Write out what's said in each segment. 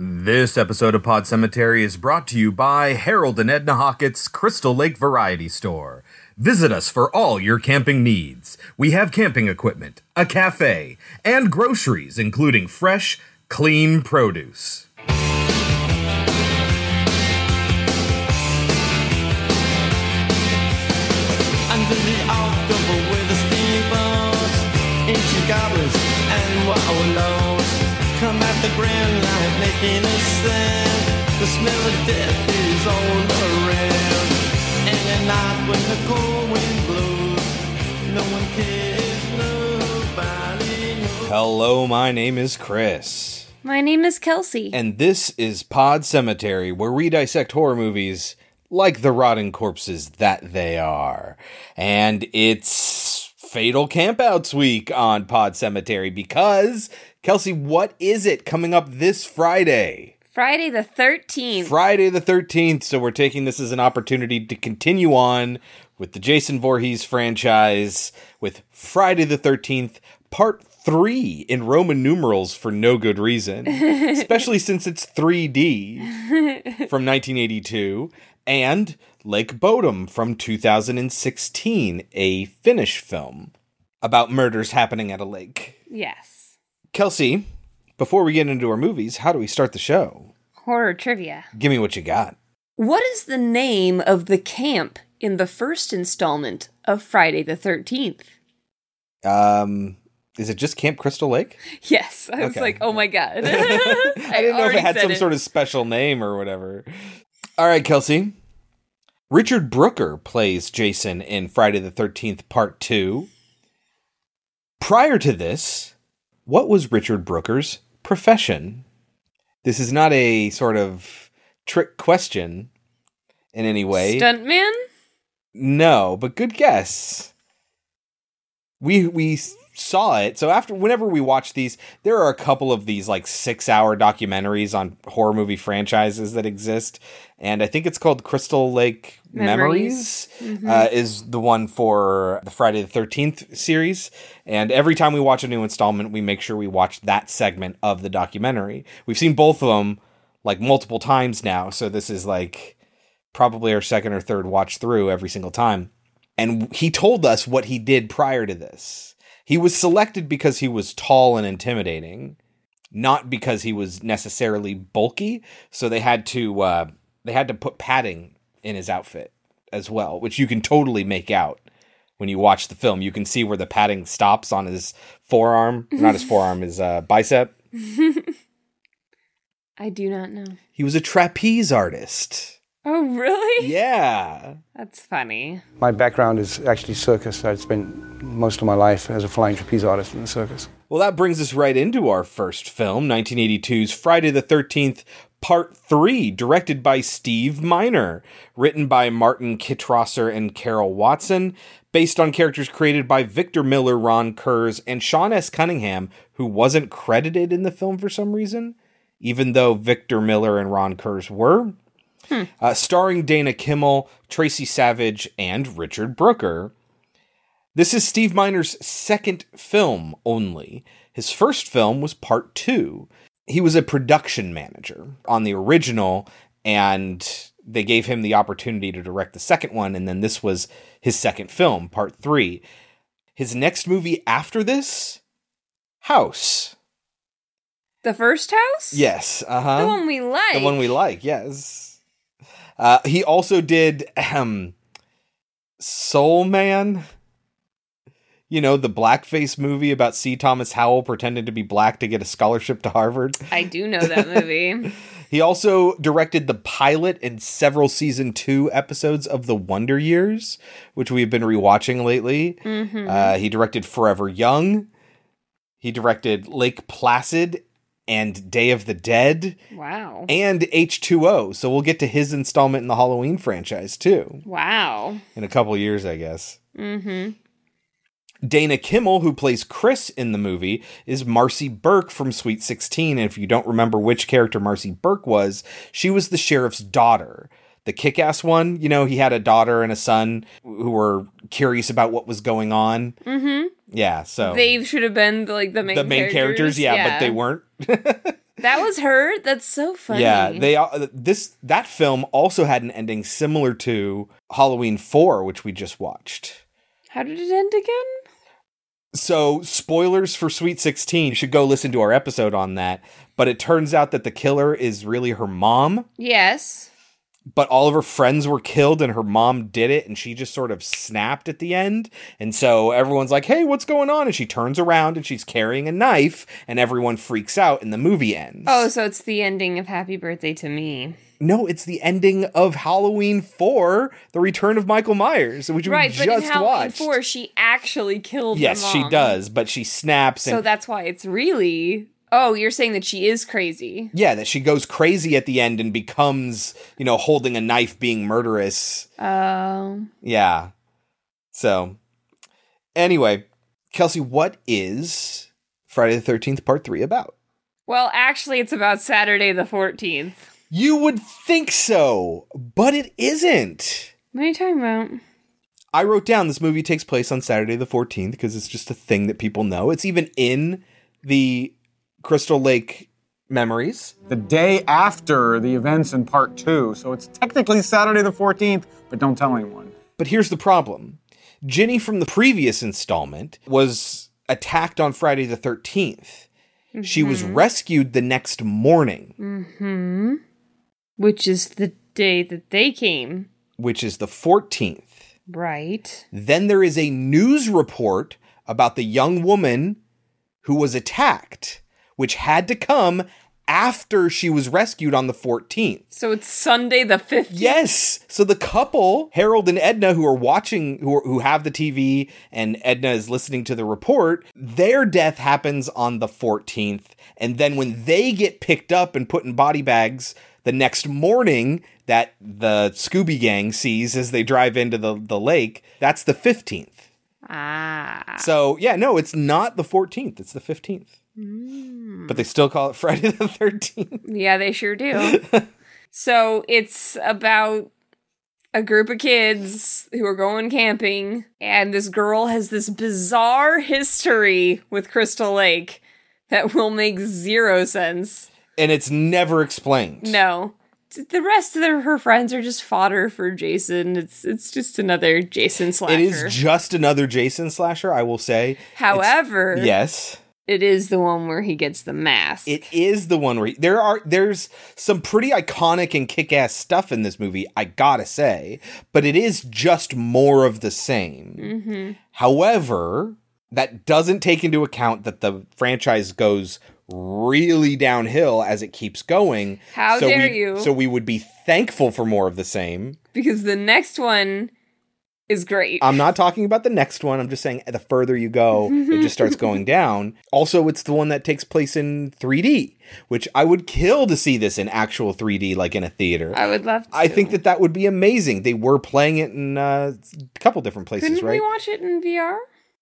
This episode of Pod Cemetery is brought to you by Harold and Edna Hockett's Crystal Lake Variety Store. Visit us for all your camping needs. We have camping equipment, a cafe, and groceries, including fresh, clean produce. Goblins and come at the grand line making a sound. The smell of death is all around. And at night when the cold wind blows, no one cares, nobody knows. Hello, my name is Chris, My name is Kelsey. and this is Pod Cemetery, where we dissect horror movies like the rotting corpses that they are. And it's Fatal Campouts Week on Pod Cemetery because, Kelsey, what is it coming up this Friday? Friday the 13th. Friday the 13th. So we're taking this as an opportunity to continue on with the Jason Voorhees franchise with Friday the 13th, part three in Roman numerals for no good reason, especially since it's 3D from 1982 and Lake Bodom from 2016, a Finnish film about murders happening at a lake. yes. Kelsey, before we get into our movies, how do we start the show? Horror trivia. Give me what you got. What is the name of the camp in the first installment of Friday the 13th? Um, is it just Camp Crystal Lake? Yes. I was like, oh my God. I didn't know if it had some sort of special name or whatever. All right, Kelsey. Richard Brooker plays Jason in Friday the 13th, Part 2. Prior to this, what was Richard Brooker's profession? This is not a sort of trick question in any way. Stuntman? No, but good guess. We we saw it. So after whenever we watch these, there are a couple of these like 6-hour documentaries on horror movie franchises that exist, and I think it's called Crystal Lake Memories, Memories. uh, is the one for the Friday the 13th series. And every time we watch a new installment, we make sure we watch that segment of the documentary. We've seen both of them like multiple times now, so this is like probably our second or third watch through every single time. And he told us what he did prior to this. He was selected because he was tall and intimidating, not because he was necessarily bulky. So they had to uh, they had to put padding in his outfit as well, which you can totally make out when you watch the film. You can see where the padding stops on his forearm, not his forearm, his uh, bicep. I do not know. He was a trapeze artist. Oh, really? Yeah. That's funny. My background is actually circus. I spent most of my life as a flying trapeze artist in the circus. Well, that brings us right into our first film, 1982's Friday the 13th, Part 3, directed by Steve Miner, written by Martin Kitrosser and Carol Watson, based on characters created by Victor Miller, Ron Kurz, and Sean S. Cunningham, who wasn't credited in the film for some reason, even though Victor Miller and Ron Kurz were. Uh, starring Dana Kimmel, Tracy Savage, and Richard Brooker. This is Steve Miner's second film only. His first film was part two. He was a production manager on the original, and they gave him the opportunity to direct the second one, and then this was his second film, part three. His next movie after this, House. The first house? Yes, uh huh. The one we like. The one we like, yes. Uh, he also did um, Soul Man. You know, the blackface movie about C. Thomas Howell pretending to be black to get a scholarship to Harvard. I do know that movie. He also directed the pilot and several season two episodes of The Wonder Years, which we've been rewatching lately. Uh, he directed Forever Young. He directed Lake Placid and Day of the Dead wow. and H2O. So we'll get to his installment in the Halloween franchise too Wow. in a couple years, I guess. Mm-hmm. Dana Kimmel, who plays Chris in the movie, is Marcy Burke from Sweet 16. And if you don't remember which character Marcy Burke was, she was the sheriff's daughter. The kick ass one, you know, he had a daughter and a son who were curious about what was going on. Mm-hmm. Yeah, so They should have been like the main the main characters, yeah, but they weren't. That was her? That's so funny. Yeah, they uh, this that film also had an ending similar to Halloween 4 which we just watched. How did it end again? So, spoilers for Sweet 16. You should go listen to our episode on that. But it turns out that the killer is really her mom, Yes. But all of her friends were killed and her mom did it and she just sort of snapped at the end. And so everyone's like, "Hey, what's going on?" and she turns around and she's carrying a knife and everyone freaks out and the movie ends. Oh, so it's the ending of Happy Birthday to Me. No, it's the ending of Halloween 4, The Return of Michael Myers, which Right, we but just in Halloween watched. 4, she actually killed yes, she does, but she snaps and So that's why it's really. Oh, you're saying that she is crazy. yeah, that she goes crazy at the end and becomes, you know, holding a knife being murderous. Oh. Yeah. So, anyway, Kelsey, what is Friday the 13th Part 3 about? well, actually, it's about Saturday the 14th. You would think so, but it isn't. What are you talking about? I wrote down this movie takes place on Saturday the 14th because it's just a thing that people know. It's even in the Crystal Lake memories. the day after the events in part two. So it's technically Saturday the 14th, but don't tell anyone. But here's the problem Ginny from the previous installment was attacked on Friday the 13th. She was mm-hmm. rescued the next morning, mm-hmm. Which is the day that they came. which is the 14th. Right. Then there is a news report about the young woman who was attacked, which had to come after she was rescued on the 14th. So it's Sunday the 15th. Yes. So the couple, Harold and Edna, who are watching, who, are, who have the TV, and Edna is listening to the report, their death happens on the 14th. And then when they get picked up and put in body bags the next morning, that the Scooby Gang sees as they drive into the, the lake, that's the 15th. Ah. So, yeah, no, it's not the 14th, it's the 15th. Mm. But they still call it Friday the 13th. Yeah, they sure do. so it's about a group of kids who are going camping, and this girl has this bizarre history with Crystal Lake that will make zero sense. And it's never explained. No. The rest of their, her friends are just fodder for Jason. It's it's just another Jason slasher. It is just another Jason slasher, I will say. However, It's- yes, it is the one where he gets the mask. it is the one where there are there's some pretty iconic and kick-ass stuff in this movie, I gotta say, but it is just more of the same. Mm-hmm. However, that doesn't take into account that the franchise goes really downhill as it keeps going. How so dare we, you. So we would be thankful for more of the same. because the next one is great. I'm not talking about the next one. I'm just saying the further you go, it just starts going down. Also, it's the one that takes place in 3D, which I would kill to see this in actual 3D, like in a theater. I would love to. I think that that would be amazing. They were playing it in uh, a couple different places, Couldn't right? Can we watch it in VR?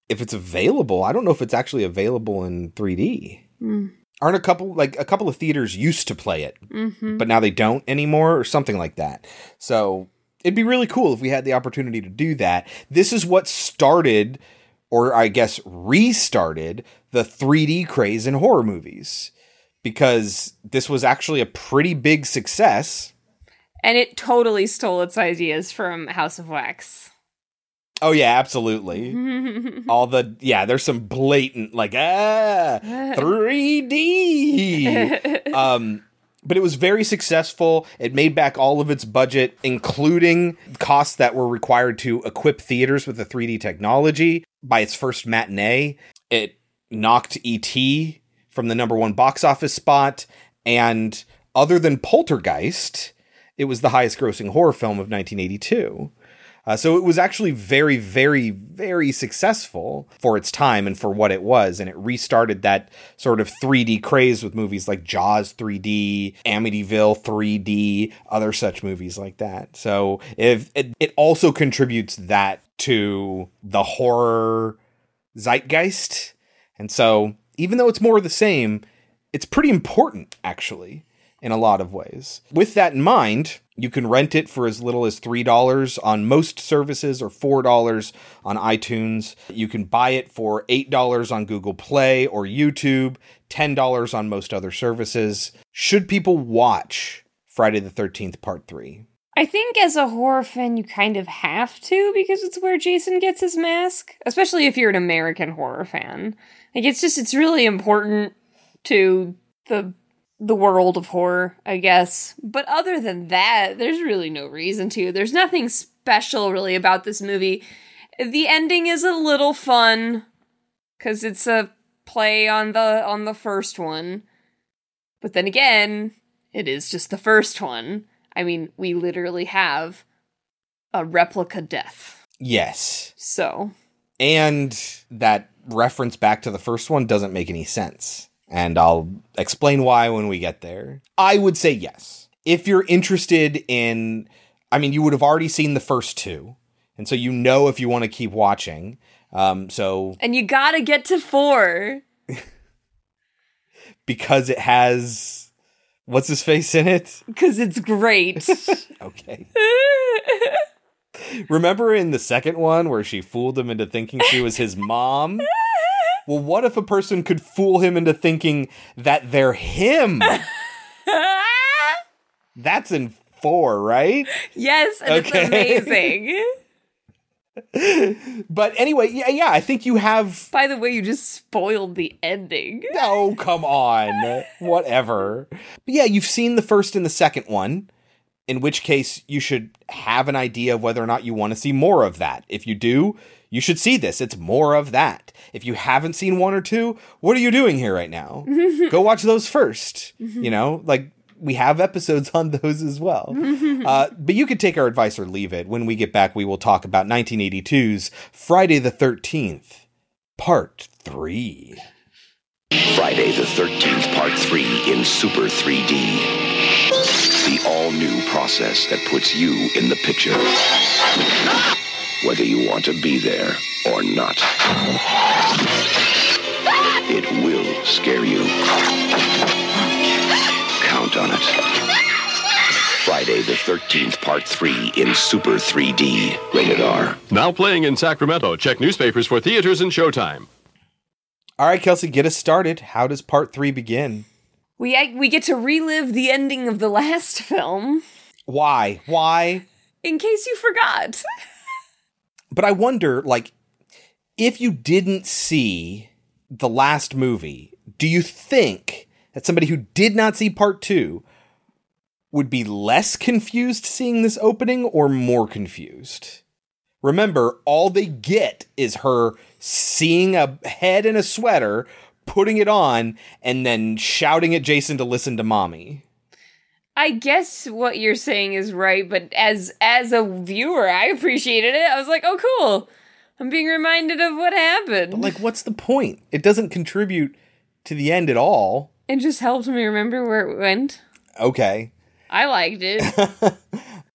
if it's available, I don't know if it's actually available in 3D. Hmm. Aren't a couple like a couple of theaters used to play it, Mm-hmm. but now they don't anymore, or something like that. So it'd be really cool if we had the opportunity to do that. This is what started, or I guess restarted, the 3D craze in horror movies because this was actually a pretty big success. And it totally stole its ideas from House of Wax. Oh yeah, absolutely. All the yeah, there's some blatant like ah 3D. um but it was very successful. It made back all of its budget, including costs that were required to equip theaters with the 3D technology. By its first matinee, it knocked ET from the number one box office spot. And other than Poltergeist, it was the highest grossing horror film of 1982. Uh, so it was actually very, very, very successful for its time and for what it was. And it restarted that sort of 3D craze with movies like Jaws 3D, Amityville 3D, other such movies like that. So if it, it also contributes that to the horror zeitgeist. And so even though it's more of the same, it's pretty important actually in a lot of ways. With that in mind, you can rent it for as little as $3 on most services or $4 on iTunes. You can buy it for $8 on Google Play or YouTube, $10 on most other services. Should people watch Friday the 13th Part 3? I think as a horror fan, you kind of have to because it's where Jason gets his mask, especially if you're an American horror fan. Like it's just it's really important to the the world of horror, I guess. But other than that, there's really no reason to. There's nothing special really about this movie. The ending is a little fun cuz it's a play on the on the first one. But then again, it is just the first one. I mean, we literally have a replica death. Yes. So, And that reference back to the first one doesn't make any sense. And I'll explain why when we get there. I would say yes. If you're interested in, I mean, you would have already seen the first two. And so you know if you want to keep watching. Um, so and you gotta get to four. because it has, what's his face in it? Because it's great. Okay. Remember in the second one where she fooled him into thinking she was his mom? Well, what if a person could fool him into thinking that they're him? That's in four, right? yes, and Okay. it's amazing. But anyway, yeah, yeah, I think you have. By the way, you just spoiled the ending. Oh, come on. Whatever. But yeah, you've seen the first and the second one, in which case you should have an idea of whether or not you want to see more of that. If you do, you should see this. It's more of that. If you haven't seen one or two, what are you doing here right now? Go watch those 1st You know, like we have episodes on those as well. uh, but you could take our advice or leave it. When we get back, we will talk about 1982's Friday the 13th, Part 3. Friday the 13th, Part 3 in Super 3D. The all new process that puts you in the picture. Whether you want to be there or not. It will scare you. Count on it. Friday the 13th, Part 3 in Super 3D. Rated R. Now playing in Sacramento. Check newspapers for theaters and showtime. All right, Kelsey, get us started. How does part three begin? We we get to relive the ending of the last film, Why? Why? in case you forgot. But I wonder, like, if you didn't see the last movie, do you think that somebody who did not see part two would be less confused seeing this opening or more confused? Remember, all they get is her seeing a head in a sweater, putting it on, and then shouting at Jason to listen to mommy. I guess what you're saying is right, but as as a viewer, I appreciated it. I was like, "Oh, cool! I'm being reminded of what happened." Like, what's the point? It doesn't contribute to the end at all. it just helped me remember where it went. Okay. I liked it.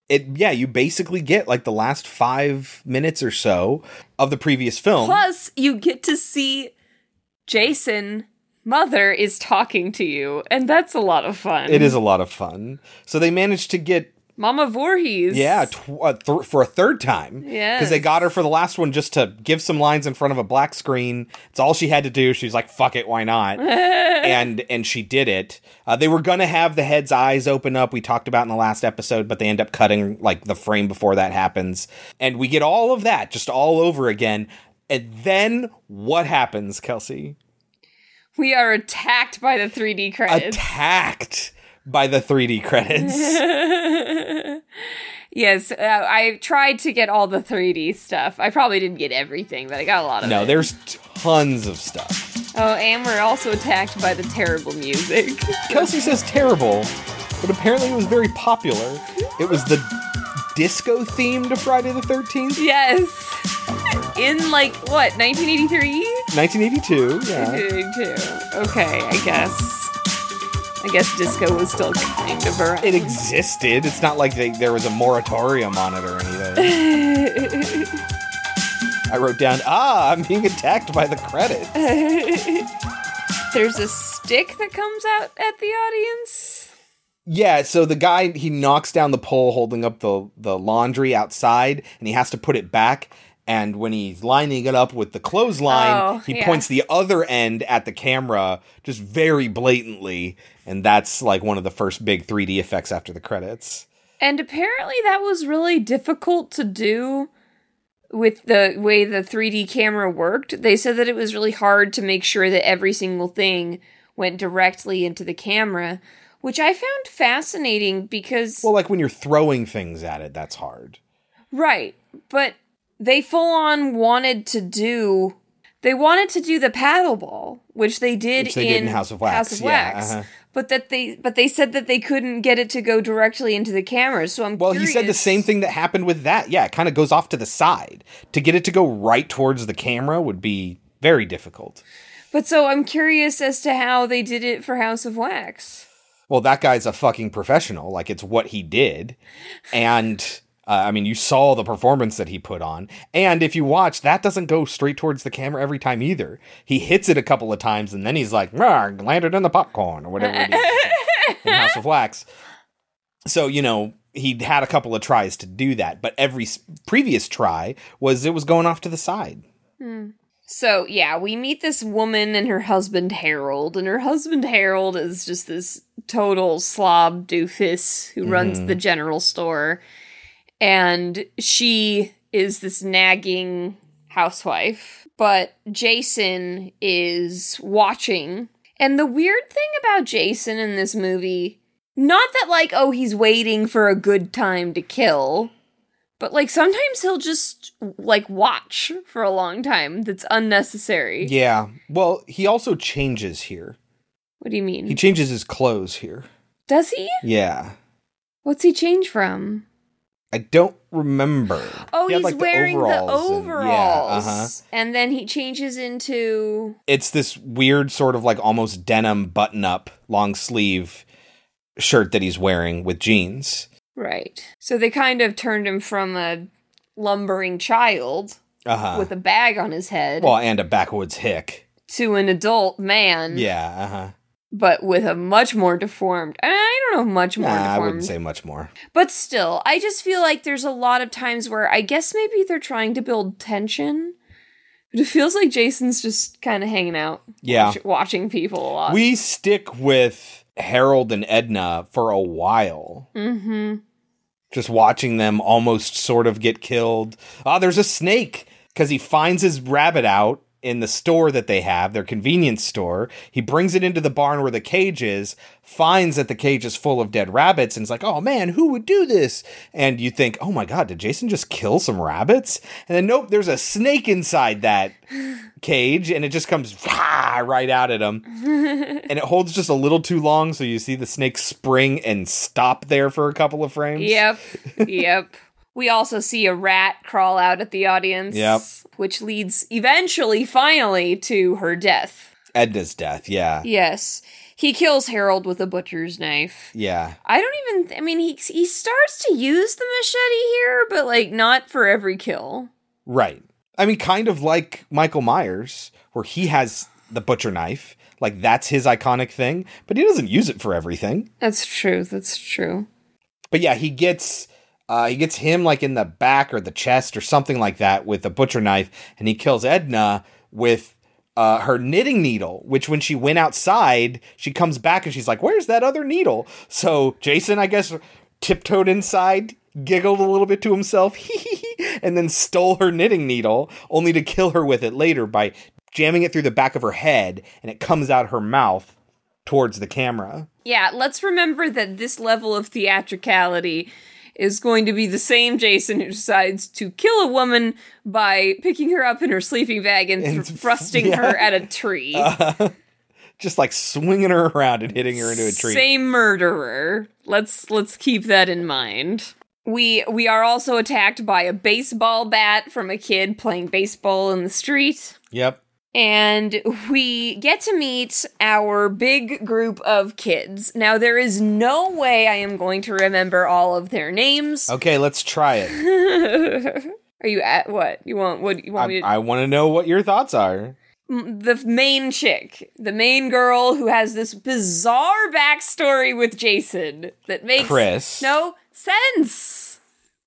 It yeah, you basically get like the last five minutes or so of the previous film. Plus, you get to see Jason. Mother is talking to you, and that's a lot of fun. It is a lot of fun. So they managed to get Mama Voorhees. yeah tw- uh, th- for a third time. Yes. because they got her for the last one just to give some lines in front of a black screen. It's all she had to do. She's like, "Fuck it, why not?" and and she did it. Uh, they were gonna have the head's eyes open up. We talked about in the last episode, but they end up cutting like the frame before that happens, and we get all of that just all over again. And then what happens, Kelsey? We are attacked by the 3D credits. Attacked by the 3D credits. yes, uh, I tried to get all the 3D stuff. I probably didn't get everything, but I got a lot of no, it. there's tons of stuff. Oh, and we're also attacked by the terrible music. Kelsey says terrible, but apparently it was very popular. It was the disco themed Friday the 13th, yes. In like what, 1983? 1982. Yeah. 1982. Okay, I guess. I guess disco was still kind of around. It existed. It's not like they, there was a moratorium on it or anything. I wrote down, ah, I'm being attacked by the credits. There's a stick that comes out at the audience. Yeah, so the guy he knocks down the pole holding up the the laundry outside and he has to put it back and when he's lining it up with the clothesline, Oh, he yeah. points the other end at the camera just very blatantly and that's like one of the first big 3D effects after the credits. And apparently that was really difficult to do with the way the 3D camera worked. They said that it was really hard to make sure that every single thing went directly into the camera, which I found fascinating because Well, like when you're throwing things at it, that's hard. right, but they full on wanted to do they wanted to do the paddle ball, which they did, Which they in, did in House of Wax, House of yeah, Wax. uh-huh. But that they but they said that they couldn't get it to go directly into the camera. So I'm Well, he said the same thing that happened with that. Yeah, it kind of goes off to the side. To get it to go right towards the camera would be very difficult. But so I'm curious as to how they did it for House of Wax. Well, that guy's a fucking professional. Like it's what he did, and uh, I mean, you saw the performance that he put on. And if you watch, that doesn't go straight towards the camera every time either. He hits it a couple of times, and then he's like, landed in the popcorn" or whatever it is in House of Wax. So you know. He had a couple of tries to do that, but every previous try was it was going off to the side. So yeah, we meet this woman and her husband Harold, and her husband Harold is just this total slob doofus who runs mm-hmm. the general store, and she is this nagging housewife. But Jason is watching, and the weird thing about Jason in this movie, not that like oh he's waiting for a good time to kill. But like sometimes he'll just like watch for a long time that's unnecessary. Yeah. Well, he also changes here. What do you mean? He changes his clothes here. Does he? Yeah. What's he change from? I don't remember. Oh, He he's like, wearing the overalls overalls. and- yeah, uh-huh. And then he changes into It's this weird sort of like almost denim button up long sleeve shirt that he's wearing with jeans. Right. So they kind of turned him from a lumbering child Uh-huh. with a bag on his head well, and a backwoods hick. to an adult man, Yeah, uh-huh. but with a much more deformed. I don't know, much more Nah, I wouldn't say much more. But still, I just feel like there's a lot of times where I guess maybe they're trying to build tension. But it feels like Jason's just kind of hanging out, Yeah. watch- watching people a lot. We stick with Harold and Edna for a while. mm-hmm. just watching them almost sort of get killed. Ah, there's a snake because he finds his rabbit out in the store that they have, their convenience store. He brings it into the barn where the cage is, finds that the cage is full of dead rabbits, and is like, oh man, who would do this? And you think, oh my god, did Jason just kill some rabbits? And then, nope, there's a snake inside that cage, and it just comes rah, right out at him. and it holds just a little too long, so you see the snake spring and stop there for a couple of frames. Yep, yep. We also see a rat crawl out at the audience, Yep. which leads eventually, finally, to her death. Edna's death, yeah. Yes, he kills Harold with a butcher's knife. Yeah. I don't even. I mean, he he starts to use the machete here, but like not for every kill. Right. I mean, kind of like Michael Myers, where he has the butcher knife. Like, that's his iconic thing, but he doesn't use it for everything. That's true. That's true. But yeah, he gets. Uh, he gets him like in the back or the chest or something like that with a butcher knife, and he kills Edna with uh, her knitting needle. Which, when she went outside, she comes back and she's like, "Where's that other needle?" So Jason, I guess, tiptoed inside, giggled a little bit to himself, and then stole her knitting needle, only to kill her with it later by jamming it through the back of her head, and it comes out her mouth towards the camera. Yeah, let's remember that this level of theatricality is going to be the same Jason who decides to kill a woman by picking her up in her sleeping bag and, And thrusting yeah. her at a tree. Uh-huh. Just like swinging her around and hitting her into a tree. Same murderer. Let's let's keep that in mind. We we are also attacked by a baseball bat from a kid playing baseball in the street. Yep. And we get to meet our big group of kids. Now, there is no way I am going to remember all of their names. Okay, let's try it. Are you at what? You want what you want me I, to I want to know what your thoughts are. the main chick, the main girl who has this bizarre backstory with Jason that makes Chris. no sense.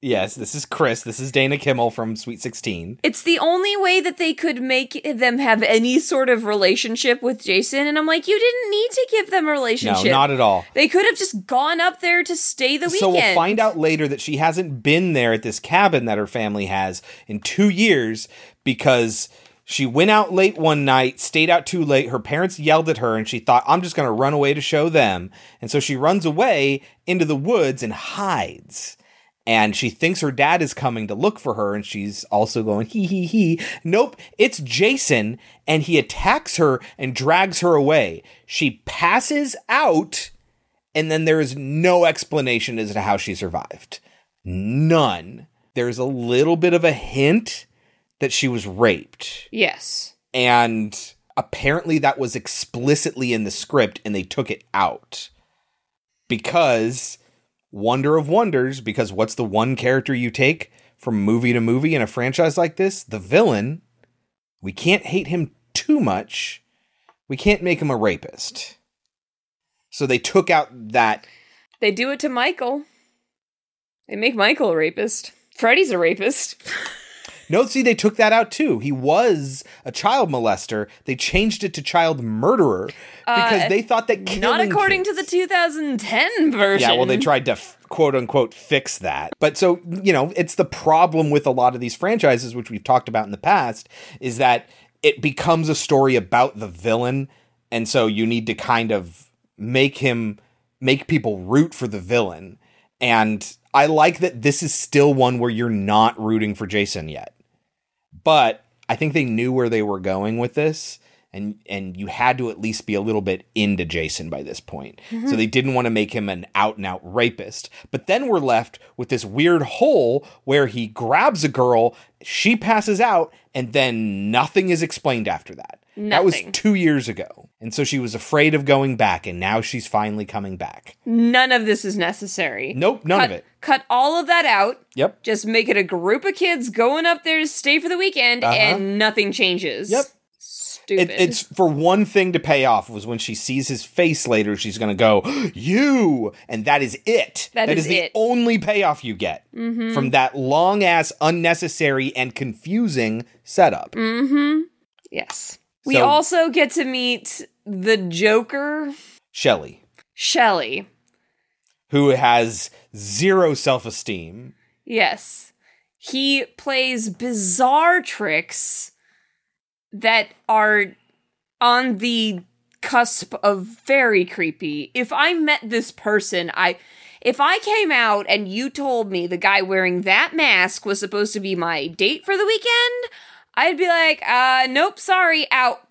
Yes, this is Chris. This is Dana Kimmel from Sweet 16. It's the only way that they could make them have any sort of relationship with Jason, and I'm like, you didn't need to give them a relationship. No, not at all. They could have just gone up there to stay the weekend. So we'll find out later that she hasn't been there at this cabin that her family has in two years because she went out late one night, stayed out too late. Her parents yelled at her, and she thought, I'm just going to run away to show them. And so she runs away into the woods and hides. And she thinks her dad is coming to look for her, and she's also going, hee hee hee. Nope, it's Jason, and he attacks her and drags her away. She passes out and then there is no explanation as to how she survived. None. There's a little bit of a hint that she was raped. Yes. And apparently that was explicitly in the script and they took it out. Because wonder of wonders, because what's the one character you take from movie to movie in a franchise like this? The villain. We can't hate him too much. We can't make him a rapist. So they took out that They do it to Michael. They make Michael a rapist. Freddy's a rapist. No, see, they took that out too. He was a child molester. They changed it to child murderer because Uh, they thought that Not according kids- to the 2010 version. Yeah, well, they tried to f- quote unquote fix that. But so, you know, it's the problem with a lot of these franchises, which we've talked about in the past, is that it becomes a story about the villain. And so you need to kind of make him, make people root for the villain. And I like that this is still one where you're not rooting for Jason yet. But I think they knew where they were going with this. And, and you had to at least be a little bit into Jason by this point. So mm-hmm. they didn't want to make him an out and out rapist. But then we're left with this weird hole where he grabs a girl, she passes out, and then nothing is explained after that. That was two years ago. And so she was afraid of going back, and now she's finally coming back. None of this is necessary. Nope, none cut, of it. Cut all of that out. Yep. Just make it a group of kids going up there to stay for the weekend, and nothing changes. Uh-huh. Yep. Stupid. It, it's for one thing to pay off was when she sees his face later, she's going to go, You! And that is it. That is the it. Mm-hmm. only payoff you get from that long ass, unnecessary, and confusing setup. Mm. yes. We So- also get to meet the Joker, Shelley, Shelley. who has zero self esteem. Yes. He plays bizarre tricks that are on the cusp of very creepy. If I met this person, I if I came out and you told me the guy wearing that mask was supposed to be my date for the weekend, I'd be like, uh nope, sorry, out.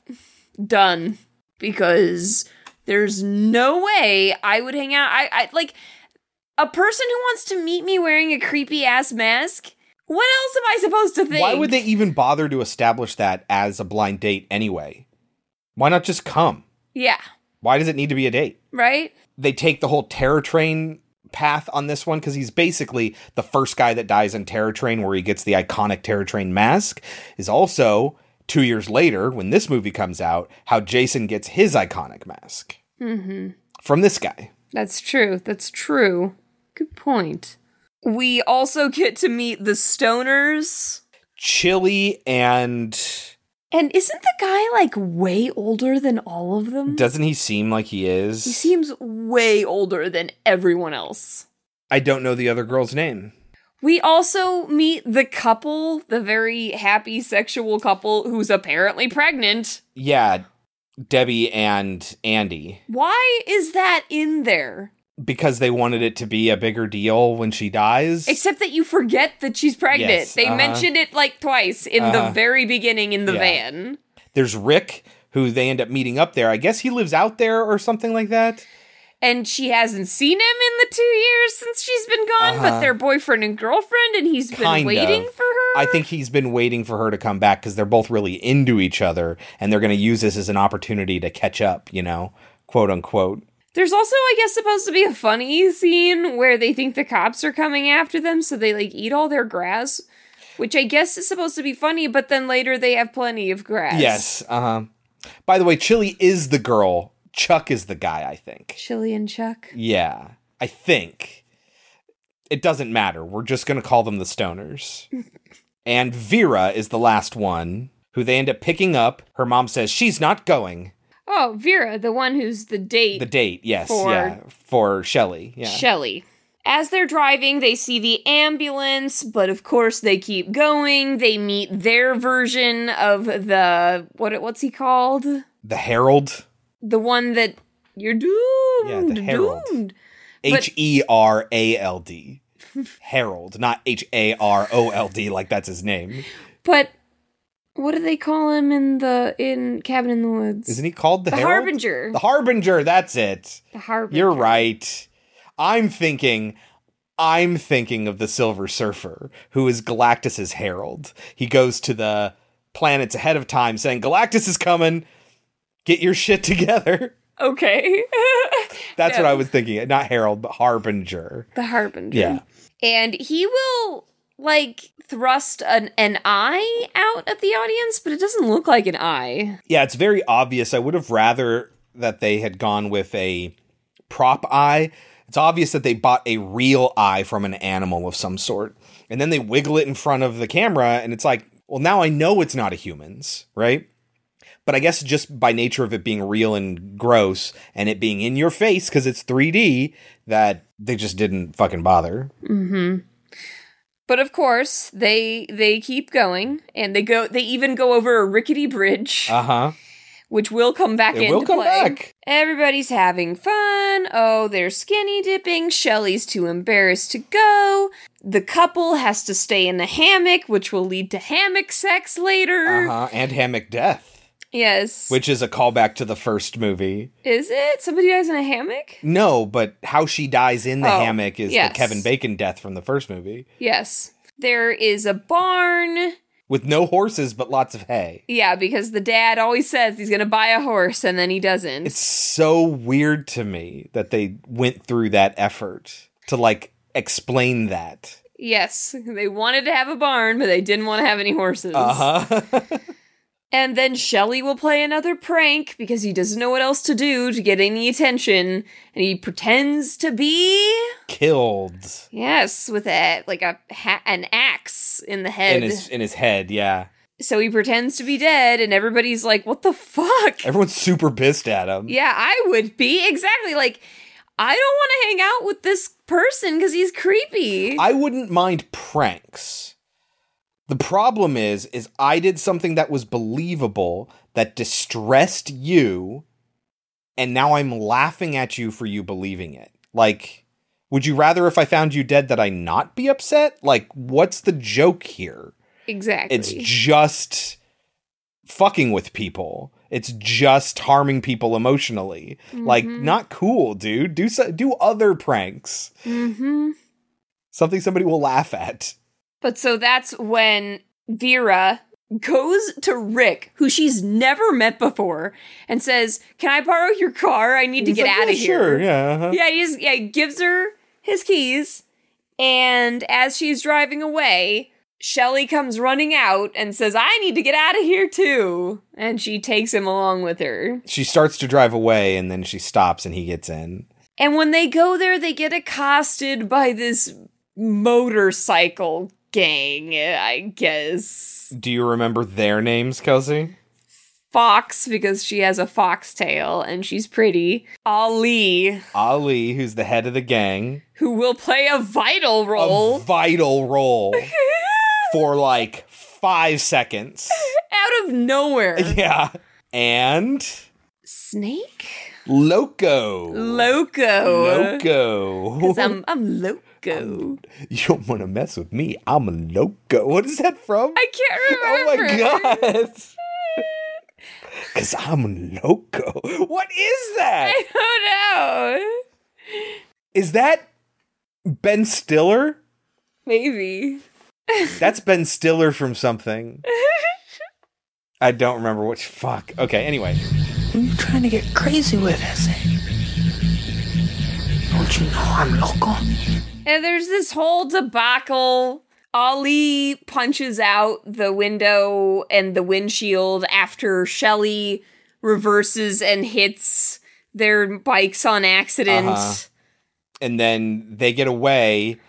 Done. Because there's no way I would hang out. I, I like a person who wants to meet me wearing a creepy ass mask. What else am I supposed to think? Why would they even bother to establish that as a blind date anyway? Why not just come? Yeah, Why does it need to be a date? right? they take the whole Terror Train path on this one because he's basically the first guy that dies in Terror Train, where he gets the iconic Terror Train mask. Is also two years later, when this movie comes out, how Jason gets his iconic mask mm-hmm. from this guy. That's true. That's true. Good point. We also get to meet the stoners. Chili and And isn't the guy like way older than all of them? doesn't he seem like he is? he seems way older than everyone else. I don't know the other girl's name. We also meet the couple, the very happy sexual couple who's apparently pregnant. Yeah, Debbie and Andy. Why is that in there? Because they wanted it to be a bigger deal when she dies. Except that you forget that she's pregnant. Yes, they uh-huh. mentioned it like twice in the Uh-huh. very beginning in the Yeah. van. There's Rick, who they end up meeting up there. I guess he lives out there or something like that. And she hasn't seen him in the two years since she's been gone, but Uh-huh. they're boyfriend and girlfriend, and he's been waiting of. for her. I think he's been waiting for her to come back because they're both really into each other and they're going to use this as an opportunity to catch up, you know, quote unquote. There's also, I guess, supposed to be a funny scene where they think the cops are coming after them, so they like eat all their grass. Which I guess is supposed to be funny, but then later they have plenty of grass. Yes. Uh huh. By the way, Chili is the girl. Chuck is the guy. I think. Chili and Chuck. Yeah, I think. It doesn't matter. We're just gonna call them the Stoners. and Vera is the last one who they end up picking up. Her mom says she's not going. Oh, Vera, the one who's the date. The date, yes, For- yeah, for Shelley. Yeah. Shelly. As they're driving, they see the ambulance, but of course they keep going. They meet their version of the what what's he called? the Herald. The one that you're doomed. Yeah, the Herald. doomed. H E R A L D. Harold, not H A R O L D, like that's his name. But what do they call him in the in Cabin in the Woods? Isn't he called the, The? Harbinger. The Harbinger, that's it. the Harbinger. You're right. I'm thinking I'm thinking of the Silver Surfer, who is Galactus's herald. He goes to the planets ahead of time saying, Galactus is coming. Get your shit together. Okay. That's what I was thinking. Not Harold, but harbinger. the Harbinger. Yeah. And he will like thrust an an eye out at the audience, but it doesn't look like an eye. Yeah, it's very obvious. I would have rather that they had gone with a prop eye. It's obvious that they bought a real eye from an animal of some sort. And then they wiggle it in front of the camera, and it's like, well, now I know it's not a human's, right? But I guess just by nature of it being real and gross and it being in your face because it's 3D, that they just didn't fucking bother. But of course, they they keep going and they go they even go over a rickety bridge, Uh huh. which will come back in. It into will come play. back. Everybody's having fun. Oh, they're skinny dipping. Shelly's too embarrassed to go. The couple has to stay in the hammock, which will lead to hammock sex later. Uh huh. And hammock death, Yes. which is a callback to the first movie. is it? Somebody dies in a hammock? No, but how she dies in the Oh, hammock is yes. the Kevin Bacon death from the first movie. Yes. There is a barn. With no horses but lots of hay. Yeah, because the dad always says he's going to buy a horse and then he doesn't. It's so weird to me that they went through that effort to like explain that. yes, they wanted to have a barn, but they didn't want to have any horses. Uh-huh. And then Shelly will play another prank because he doesn't know what else to do to get any attention, and he pretends to be Killed yes with a like a ha- an axe in the head. in his in his head, yeah. so he pretends to be dead, and everybody's like, "What the fuck?" Everyone's super pissed at him. Yeah, I would be exactly like. I don't want to hang out with this person because he's creepy. I wouldn't mind pranks. The problem is is I did something that was believable that distressed you and now I'm laughing at you for you believing it. Like would you rather if I found you dead that I not be upset? Like what's the joke here? exactly. It's just fucking with people. It's just harming people emotionally. Like not cool, dude. Do so, do other pranks. mm-hmm. Something somebody will laugh at. But so that's when Vera goes to Rick, who she's never met before, and says, "Can I borrow your car? I need to He's get like, out "Yeah, of here." Sure, yeah. uh-huh. Yeah, he just yeah, he gives her his keys, and as she's driving away, Shelly comes running out and says, "I need to get out of here too," and she takes him along with her. She starts to drive away and then she stops and he gets in. And when they go there, they get accosted by this motorcycle gang, I guess. Do you remember their names, Kelsey? Fox, because she has a foxtail and she's pretty. Ali, Ali, who's the head of the gang, who will play a vital role a vital role for like five seconds. out of nowhere. Yeah. And Snake? Loco. Loco. Loco. 'Cause I'm, I'm loco. You don't want to mess with me. I'm a loco. What is that from? I can't remember. oh my god. Cause I'm a loco. What is that? I don't know. Is that Ben Stiller? Maybe. That's Ben Stiller from something. I don't remember which. Fuck. Okay. Anyway, What are you trying to get crazy with, Eze? Don't you know I'm loco? And there's this whole debacle Ali punches out the window and the windshield after Shelly reverses and hits their bikes on accident. Uh-huh. and then they get away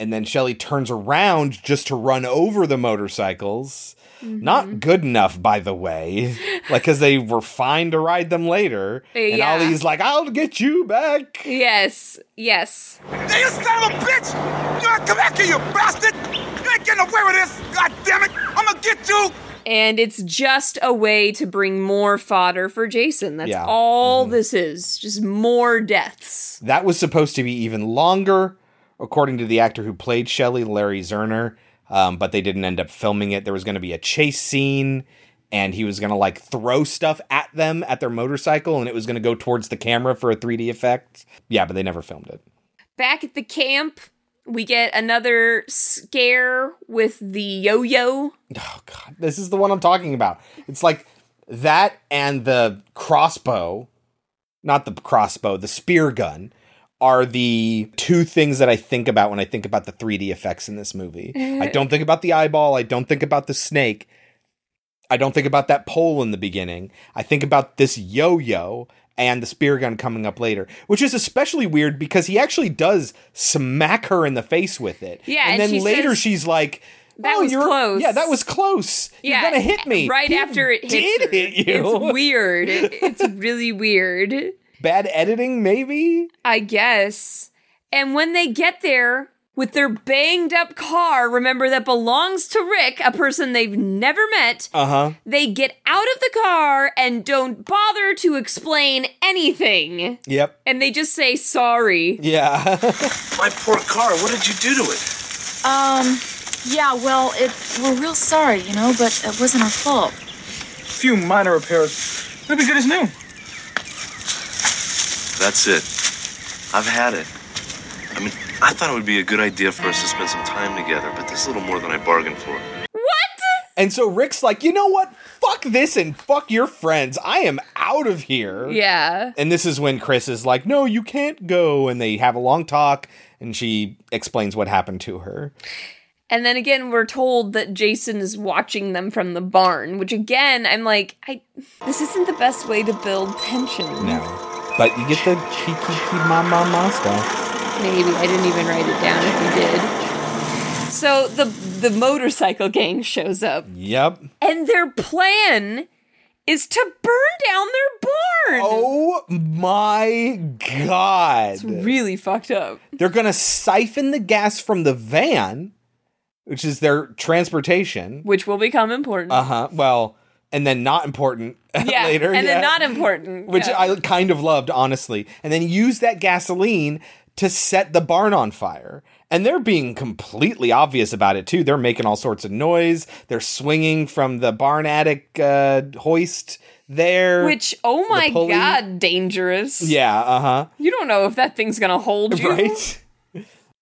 and then Shelly turns around just to run over the motorcycles. Mm-hmm. Not good enough, by the way. like, because they were fine to ride them later. And Yeah. Ali's like, I'll get you back. Yes, yes. Hey, you son of a bitch! You come back here, you bastard! You ain't getting away with this! God damn it! I'm gonna get you! And it's just a way to bring more fodder for Jason. That's Yeah. all this is. Just more deaths. That was supposed to be even longer, according to the actor who played Shelly, Larry Zerner. Um, but they didn't end up filming it. There was going to be a chase scene, and he was going to like throw stuff at them at their motorcycle, and it was going to go towards the camera for a 3D effect. Yeah, but they never filmed it. Back at the camp, we get another scare with the yo yo. Oh god, this is the one I'm talking about. It's like that and the crossbow, not the crossbow, the spear gun are the two things that I think about when I think about the 3D effects in this movie. I don't think about the eyeball, I don't think about the snake. I don't think about that pole in the beginning. I think about this yo-yo and the spear gun coming up later, which is especially weird because he actually does smack her in the face with it. Yeah, and and then she later says, she's like, "That "Oh, was you're- close." Yeah, that was close. Yeah, You're gonna hit me Right He after it did her. hit you. It's weird. It- it's really weird. Bad editing, maybe. I guess. And when they get there with their banged up car, remember that belongs to Rick, a person they've never met, Uh huh. they get out of the car and don't bother to explain anything. Yep. And they just say sorry. Yeah. My poor car, what did you do to it? Um, yeah, well, it, we're real sorry, you know, but it wasn't our fault. few minor repairs. It'll be good as new. That's it. I've had it. I mean, I thought it would be a good idea for us to spend some time together, but this is a little more than I bargained for. What? And so Rick's like, you know what? Fuck this and fuck your friends. I am out of here. Yeah. And this is when Chris is like, no, you can't go. And they have a long talk and she explains what happened to her. And then again, we're told that Jason is watching them from the barn, which again, I'm like, I this isn't the best way to build tension. No. But you get the key, ma, ma, ma stuff. Maybe I didn't even write it down if you did. So the the motorcycle gang shows up, Yep. and their plan is to burn down their barn. Oh my god. It's really fucked up. They're going to siphon the gas from the van, which is their transportation. Which will become important. Uh huh. Well, and then not important yeah, later. and yeah. then not important. Which yeah. I kind of loved, honestly. And then use that gasoline to set the barn on fire. And they're being completely obvious about it, too. They're making all sorts of noise. They're swinging from the barn attic uh, hoist there. Which, oh my god, dangerous. Yeah, uh huh. You don't know if that thing's gonna hold you. Right?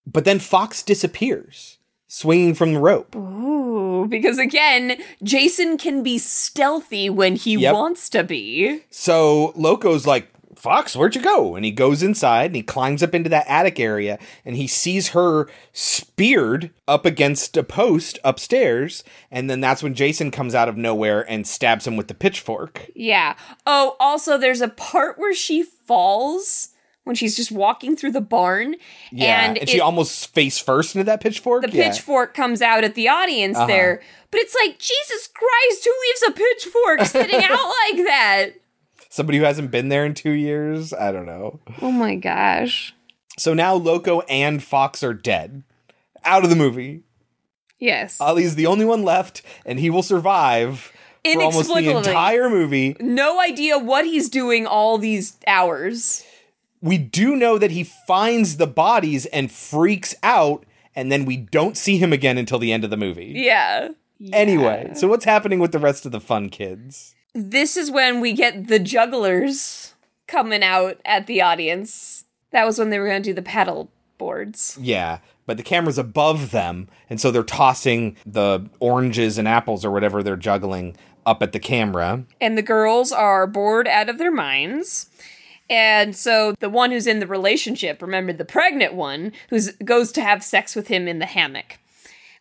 But then Fox disappears, swinging from the rope. Ooh, because again, Jason can be stealthy when he Yep. wants to be. So Loco's like, Fox, where'd you go? And he goes inside and he climbs up into that attic area and he sees her speared up against a post upstairs. And then that's when Jason comes out of nowhere and stabs him with the pitchfork. Yeah. Oh, also, there's a part where she falls when she's just walking through the barn. Yeah. and, And, she it- almost face first into that pitchfork. the Yeah. pitchfork comes out at the audience Uh-huh. there. But it's like, Jesus Christ, who leaves a pitchfork sitting out like that? Somebody who hasn't been there in two years. I don't know. Oh my gosh. So now Loco and Fox are dead. Out of the movie. Yes. Ali's the only one left, and he will survive for almost the entire movie. no idea what he's doing all these hours. We do know that he finds the bodies and freaks out, and then we don't see him again until the end of the movie. Yeah. Anyway, so what's happening with the rest of the fun kids? this is when we get the jugglers coming out at the audience. That was when they were going to do the paddle boards. Yeah, but the camera's above them, and so they're tossing the oranges and apples or whatever they're juggling up at the camera. And the girls are bored out of their minds. And so the one who's in the relationship, remember the pregnant one, who goes to have sex with him in the hammock.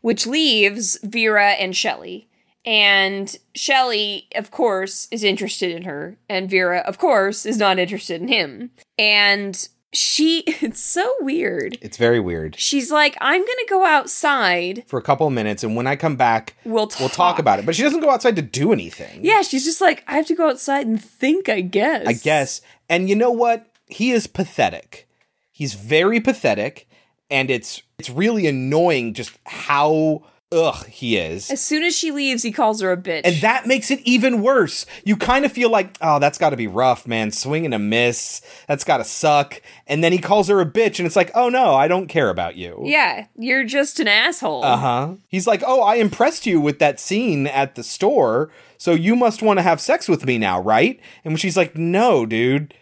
which leaves Vera and Shelley. And Shelley, of course, is interested in her, and Vera, of course, is not interested in him. And she, it's so weird. It's very weird. She's like, I'm gonna go outside. For a couple of minutes, and when I come back, We'll we'll talk about it. But she doesn't go outside to do anything. Yeah, she's just like, I have to go outside and think, I guess. I guess. And you know what? He is pathetic. He's very pathetic, and it's it's really annoying just how ugh he is. As soon as she leaves, he calls her a bitch. And that makes it even worse. You kind of feel like, oh, that's got to be rough, man. Swing and a miss. That's got to suck. And then he calls her a bitch, and it's like, oh no, I don't care about you. yeah, you're just an asshole. Uh huh. He's like, oh, I impressed you with that scene at the store, so you must want to have sex with me now, right? And she's like, no, dude.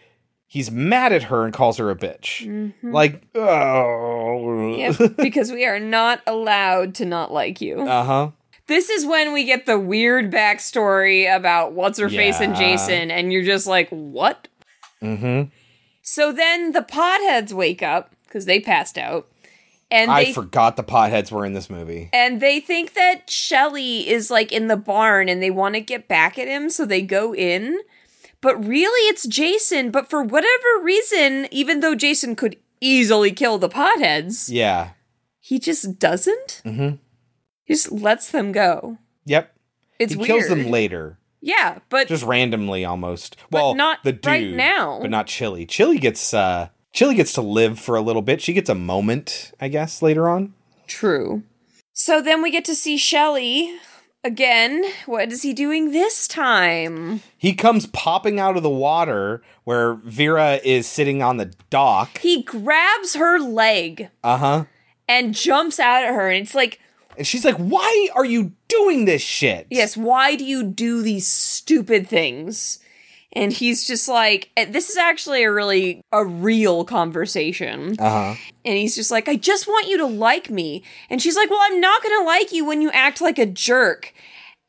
He's mad at her and calls her a bitch. Mhm. Like, oh. Yep, because we are not allowed to not like you. Uh huh. This is when we get the weird backstory about what's her face and Jason, and you're just like, what? Mm hmm. So then the potheads wake up because they passed out, and I they forgot the potheads were in this movie. and they think that Shelly is like in the barn, and they want to get back at him, so they go in. But really, it's Jason. But for whatever reason, even though Jason could easily kill the potheads, Yeah. he just doesn't. Mm hmm. He just lets them go. Yep. It's he kills them later. Yeah, but just randomly almost. Well, not the dude, right now. but not Chili. Chili gets uh Chili gets to live for a little bit. She gets a moment, I guess, later on. True. So then we get to see Shelly again. What is he doing this time? He comes popping out of the water where Vera is sitting on the dock. He grabs her leg Uh huh. and jumps out at her, and it's like, And she's like, "Why are you doing this shit?" yes, why do you do these stupid things? And he's just like, this is actually a really a real conversation. Uh huh. And he's just like, I just want you to like me. And she's like, Well, I'm not going to like you when you act like a jerk.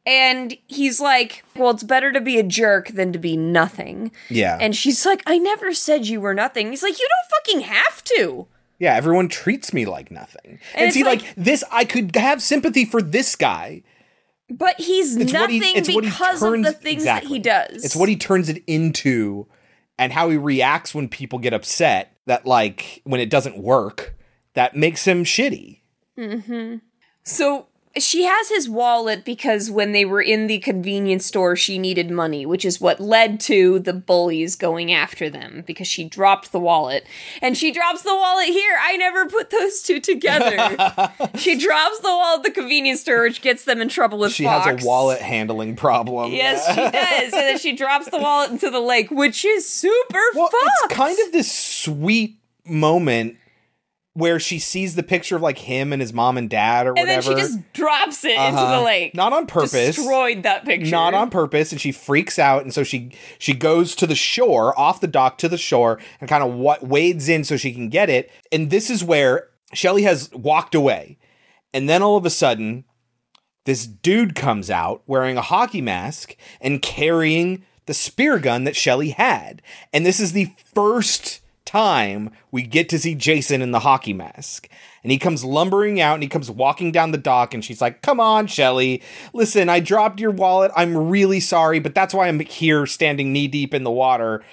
And he's like, Well, it's better to be a jerk than to be nothing. Yeah. And she's like, I never said you were nothing. He's like, You don't fucking have to. Yeah, everyone treats me like nothing. And And, see, like, like- this, I could have sympathy for this guy. But he's It's what nothing he, it's what he because turns, of the things that he does. It's what he turns it into, and how he reacts when people get upset. That like when it doesn't work, that makes him shitty. Mm-hmm. So she has his wallet because when they were in the convenience store, she needed money, which is what led to the bullies going after them because she dropped the wallet. And she drops the wallet here. I never put those two together. she drops the wallet at the convenience store, which gets them in trouble with She Fox. has a wallet handling problem. Yes, she does. and then she drops the wallet into the lake, which is super well, fucked. it's kind of this sweet moment where she sees the picture of like him and his mom and dad or whatever. and then she just drops it into Uh-huh. the lake. Not on purpose. Destroyed that picture. not on purpose and she freaks out and so she she goes to the shore off the dock to the shore and kind of what wades in so she can get it and this is where Shelly has walked away and then all of a sudden this dude comes out wearing a hockey mask and carrying the spear gun that Shelly had and this is the first time we get to see Jason in the hockey mask. And he comes lumbering out and he comes walking down the dock and she's like, "Come on, Shelly. Listen, I dropped your wallet. I'm really sorry, but that's why I'm here standing knee deep in the water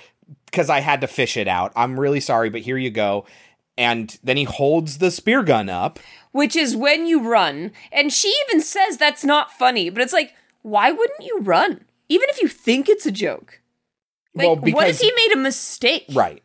because I had to fish it out. I'm really sorry, but here you go." And then he holds the spear gun up. which is when you run. And she even says that's not funny, but it's like, why wouldn't you run? Even if you think it's a joke. Like, Well, what if because- he made a mistake? Right.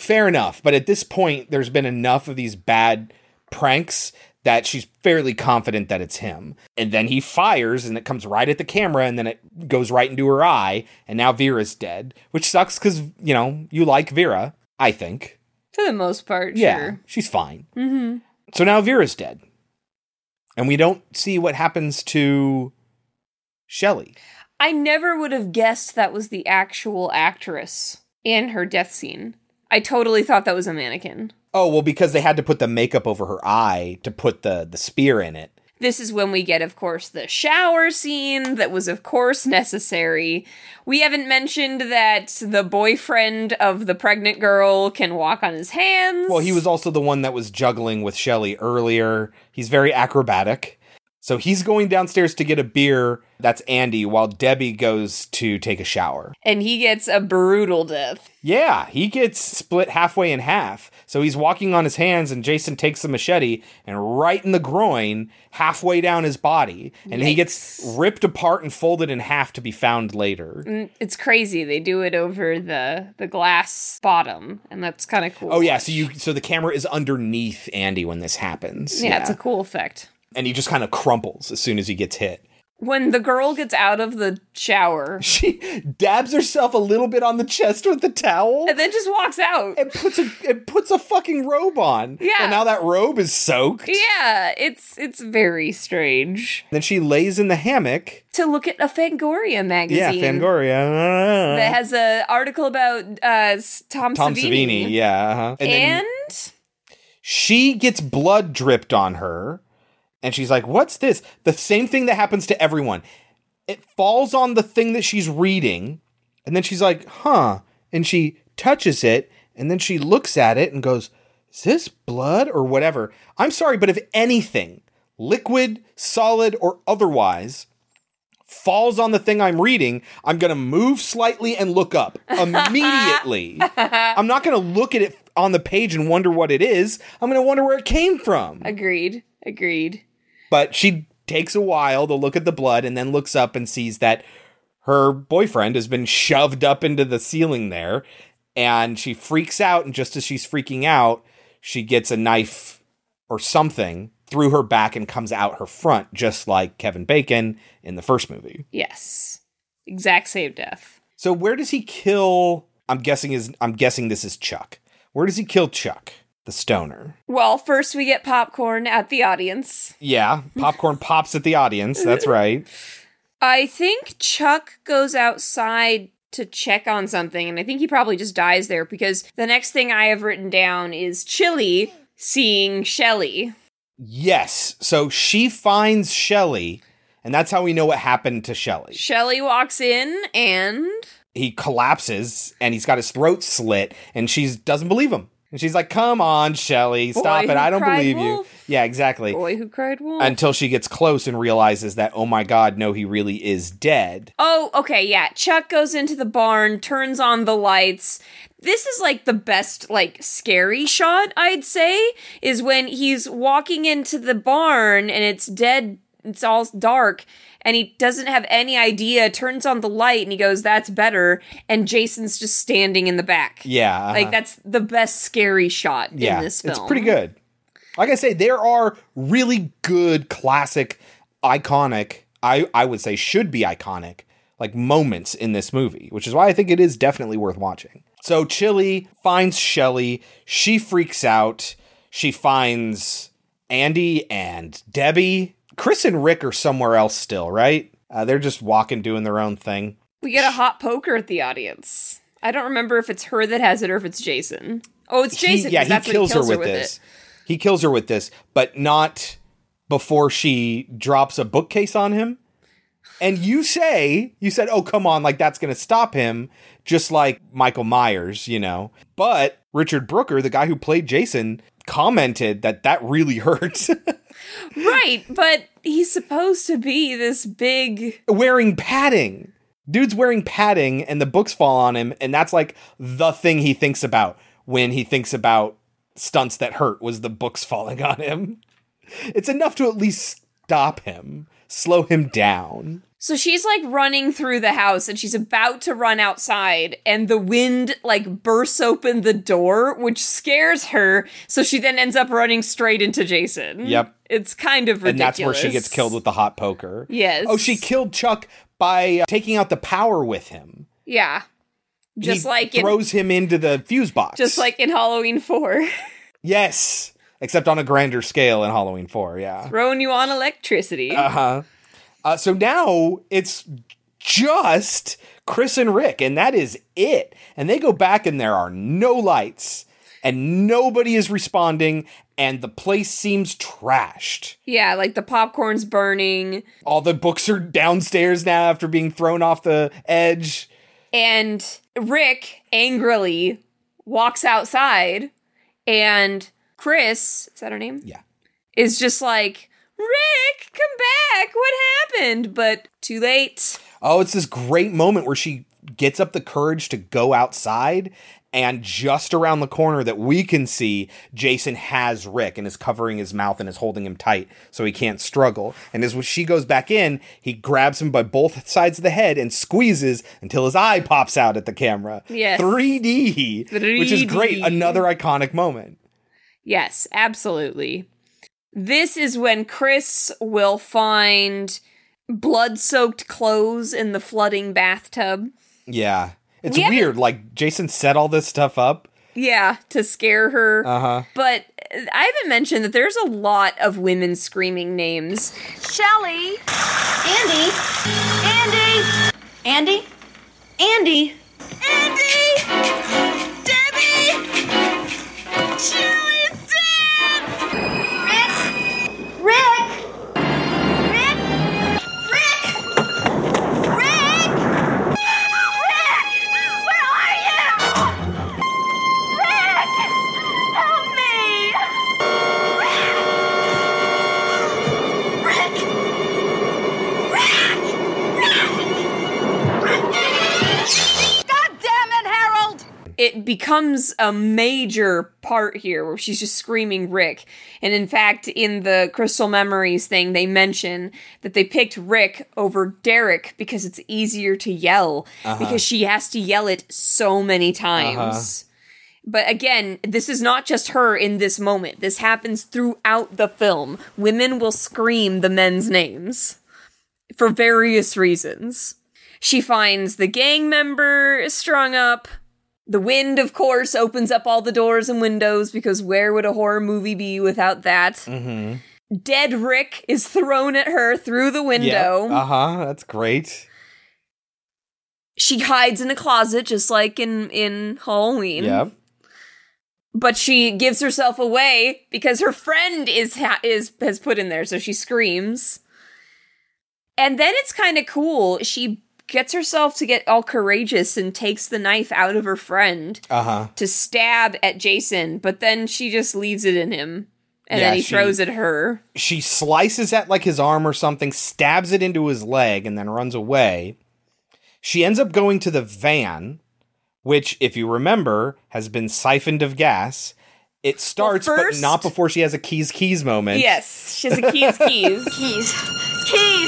Fair enough. But at this point, there's been enough of these bad pranks that she's fairly confident that it's him. And then he fires and it comes right at the camera and then it goes right into her eye. And now Vera's dead, which sucks because, you know, you like Vera, I think. For the most part, Yeah, sure. she's fine. Mm-hmm. So now Vera's dead. And we don't see what happens to Shelly. I never would have guessed that was the actual actress in her death scene. I totally thought that was a mannequin. Oh, well, because they had to put the makeup over her eye to put the, the spear in it. This is when we get, of course, the shower scene that was, of course, necessary. We haven't mentioned that the boyfriend of the pregnant girl can walk on his hands. Well, he was also the one that was juggling with Shelly earlier. He's very acrobatic. So he's going downstairs to get a beer. That's Andy, while Debbie goes to take a shower. And he gets a brutal death. Yeah, he gets split halfway in half. So he's walking on his hands, and Jason takes the machete and right in the groin, halfway down his body. And he gets ripped apart and folded in half to be found later. Mm, It's crazy. They do it over the the glass bottom, and that's kind of cool. Oh yeah, so you so the camera is underneath Andy when this happens. yeah, it's a cool effect. and he just kind of crumples as soon as he gets hit. When the girl gets out of the shower She dabs herself a little bit on the chest with the towel and then just walks out. and puts a it puts a fucking robe on. Yeah. And now that robe is soaked. Yeah, it's it's very strange Then she lays in the hammock. to look at a Fangoria magazine. Yeah, Fangoria. That has an article about uh, Tom, Tom Savini. Savini, yeah. uh-huh. And then And she gets blood dripped on her, and she's like, "What's this?" The same thing that happens to everyone. It falls on the thing that she's reading, and then she's like, "Huh?" And she touches it, and then she looks at it and goes, "Is this blood or whatever?" I'm sorry, but if anything, liquid, solid, or otherwise, falls on the thing I'm reading, I'm going to move slightly and look up immediately. I'm not going to look at it on the page and wonder what it is. I'm going to wonder where it came from. agreed, agreed. But she takes a while to look at the blood and then looks up and sees that her boyfriend has been shoved up into the ceiling there. And she freaks out. And just as she's freaking out, she gets a knife or something through her back and comes out her front, just like Kevin Bacon in the first movie. Yes, exact same death. So where does he kill? I'm guessing is I'm guessing this is Chuck. Where does he kill Chuck, the stoner? Well, first we get popcorn at the audience. Yeah, popcorn pops at the audience. That's right. I think Chuck goes outside to check on something, and I think he probably just dies there because the next thing I have written down is Chili seeing Shelly. Yes. So she finds Shelly, and that's how we know what happened to Shelly. Shelly walks in and He collapses and he's got his throat slit, and she doesn't believe him. And she's like, "Come on, Shelly, stop Boy it! I don't believe wolf. you." Yeah, exactly. boy who cried wolf. Until she gets close and realizes that, oh my god, no, he really is dead. Oh, okay, yeah. Chuck goes into the barn, turns on the lights. This is like the best, like, scary shot, I'd say, is when he's walking into the barn and it's dead, it's all dark, and he doesn't have any idea, turns on the light and he goes, That's better. And Jason's just standing in the back. Yeah, uh-huh. Like, that's the best scary shot yeah, in this film. it's pretty good. Like I say, there are really good classic, iconic. I I would say should be iconic like moments in this movie, which is why I think it is definitely worth watching. So Chili finds Shelly. She freaks out. She finds Andy and Debbie. Chris and Rick are somewhere else still, right? Uh, they're just walking, doing their own thing. We get a hot poker at the audience. I don't remember if it's her that has it or if it's Jason. Oh, it's He- Jason. yeah, 'cause he that's what kills, her with, it. this. He kills her with this, but not before she drops a bookcase on him. And you say, you said, oh, come on, like that's going to stop him, just like Michael Myers, you know. But Richard Brooker, the guy who played Jason, commented that that really hurt. Right, but he's supposed to be this big. wearing padding. Dude's wearing padding, and the books fall on him, and that's like the thing he thinks about when he thinks about stunts that hurt was the books falling on him. It's enough to at least stop him, slow him down. So she's like running through the house and she's about to run outside, and the wind like bursts open the door, which scares her. So she then ends up running straight into Jason. Yep. It's kind of ridiculous. And that's where she gets killed with the hot poker. Yes. Oh, she killed Chuck by uh, taking out the power with him. Yeah. Just He like in, throws him into the fuse box. just like in Halloween 4. yes, except on a grander scale in Halloween Four. Yeah. Throwing you on electricity. Uh-huh. Uh, so now it's just Chris and Rick, and that is it. And they go back, and there are no lights, and nobody is responding, and the place seems trashed. Yeah, like the popcorn's burning. All the books are downstairs now after being thrown off the edge. And Rick angrily walks outside, and Chris, is that her name? Yeah. Is just like, Rick, come back. What happened? But too late. Oh, it's this great moment where she gets up the courage to go outside. And just around the corner that we can see, Jason has Rick and is covering his mouth and is holding him tight so he can't struggle. And as she goes back in, he grabs him by both sides of the head and squeezes until his eye pops out at the camera. Yes. 3D, which is great. Another iconic moment. Yes, absolutely. This is when Chris will find blood soaked clothes in the flooding bathtub. Yeah. It's We haven't- weird. Like, Jason set all this stuff up. Yeah, to scare her. Uh huh. But I haven't mentioned that there's a lot of women screaming names. Shelly. Andy. Andy. Andy. Andy. Andy! Debbie! Shirley's Rick. It becomes a major part here where she's just screaming Rick. And in fact, in the Crystal Memories thing, they mention that they picked Rick over Derek because it's easier to yell, uh-huh. because she has to yell it so many uh-huh. times. But again, this is not just her in this moment. This happens throughout the film. Women will scream the men's names for various reasons. She finds the gang member strung up. The wind, of course, opens up all the doors and windows because where would a horror movie be without that? Mm-hmm. Dead Rick is thrown at her through the window. Uh huh. That's great. She hides in a closet just like in in Halloween. Yep. but she gives herself away because her friend is ha- is has put in there so she screams and then it's kind of cool she gets herself to get all courageous and takes the knife out of her friend Uh huh. to stab at Jason but then she just leaves it in him and Yeah, then he she- throws at her She slices at like his arm or something, stabs it into his leg, and then runs away. She ends up going to the van, which, if you remember, has been siphoned of gas. It starts, first- but not before she has a keys keys moment. yes she has a keys keys Keys. Keys.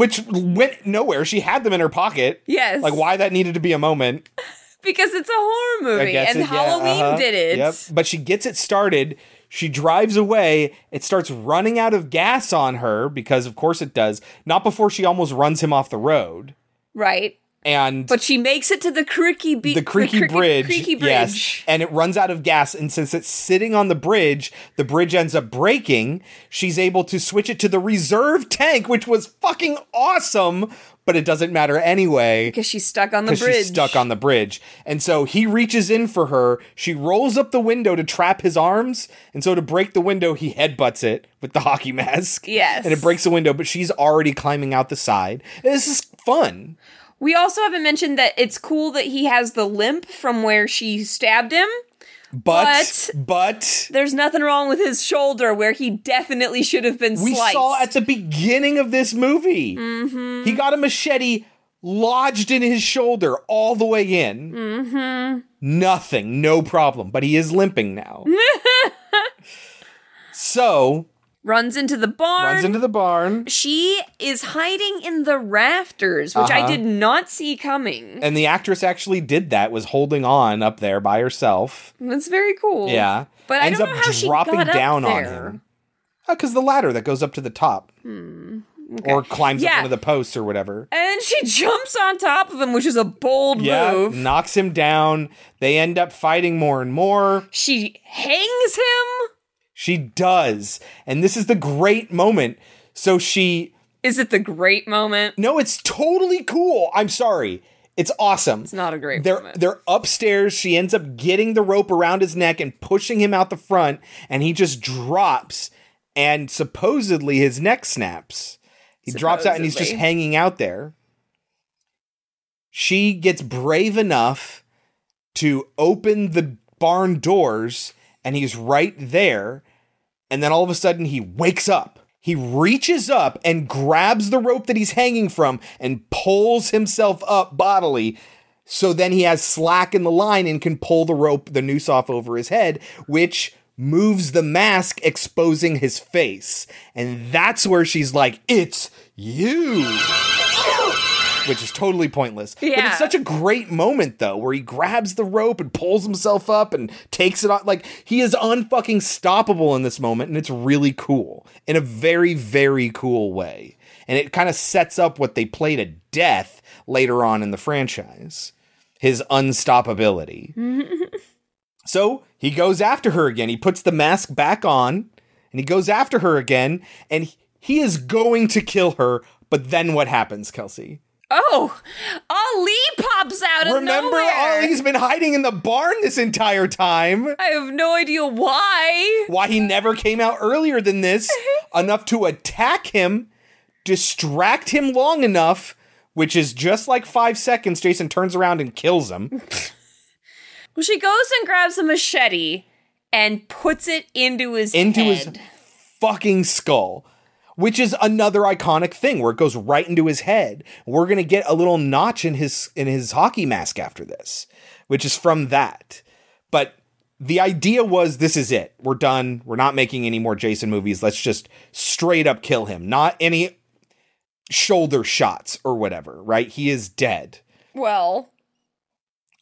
Which went nowhere. She had them in her pocket. yes Like why that needed to be a moment. because it's a horror movie and it- yeah, Halloween uh-huh. did it Yep. But she gets it started. She drives away. It starts running out of gas on her because, of course, it does. Not before she almost runs him off the road. right And But she makes it to the creaky be- the creaky cricket- bridge, Creaky bridge. yes, and it runs out of gas. And since it's sitting on the bridge, the bridge ends up breaking. She's able to switch it to the reserve tank, which was fucking awesome. But it doesn't matter anyway Because she's stuck on the bridge. she's stuck on the bridge. And so he reaches in for her. She rolls up the window to trap his arms. And so to break the window, he headbutts it with the hockey mask. Yes. And it breaks the window, but she's already climbing out the side. This is fun. We also haven't mentioned that it's cool that he has the limp from where she stabbed him. But, but, There's nothing wrong with his shoulder where he definitely should have been we sliced. saw at the beginning of this movie, Mm-hmm. he got a machete lodged in his shoulder all the way in. mm-hmm. Nothing, no problem. But he is limping now. so Runs into the barn. runs into the barn. she is hiding in the rafters, which I Uh-huh. did not see coming. And the actress actually did that, was holding on up there by herself. That's very cool. Yeah. But I Ends don't up know how she dropping got up down on there. him. Because the ladder that goes up to the top. Or climbs up Hmm, one of the posts or whatever. And she jumps on top of him, which is a bold Yeah, move. knocks him down. They end up fighting more and more. She hangs him. She does. And this is the great moment. So she Is it the great moment? No, it's totally cool. I'm sorry. It's awesome. It's not a great they're moment. they're upstairs. She ends up getting the rope around his neck and pushing him out the front, and he just drops. And supposedly his neck snaps. He drops out and he's just hanging out there. She gets brave enough to open the barn doors, and he's right there. And then all of a sudden, he wakes up. He reaches up and grabs the rope that he's hanging from and pulls himself up bodily. So then he has slack in the line and can pull the rope, the noose off over his head, which moves the mask, exposing his face. And that's where she's like, It's you. Which is totally pointless. But it's such a great moment though, where he grabs the rope and pulls himself up and takes it off. Like he is unfucking stoppable in this moment, and it's really cool in a very, very cool way. And it kind of sets up what they play to death later on in the franchise. His unstoppability. So he goes after her again. He puts the mask back on and he goes after her again. And he is going to kill her. But then what happens, Kelsey? Oh, Ali pops out of Remember, nowhere. Ali's been hiding in the barn this entire time. I have no idea why. Why he never came out earlier than this, enough to attack him, distract him long enough, which is just like five seconds. Jason turns around and kills him. Well, she goes and grabs a machete and puts it into his into head. his fucking skull, which is another iconic thing where it goes right into his head. We're gonna get a little notch in his in his hockey mask after this, which is from that. But the idea was this is it. We're done. We're not making any more Jason movies. Let's just straight up kill him. Not any shoulder shots or whatever, right? He is dead Well,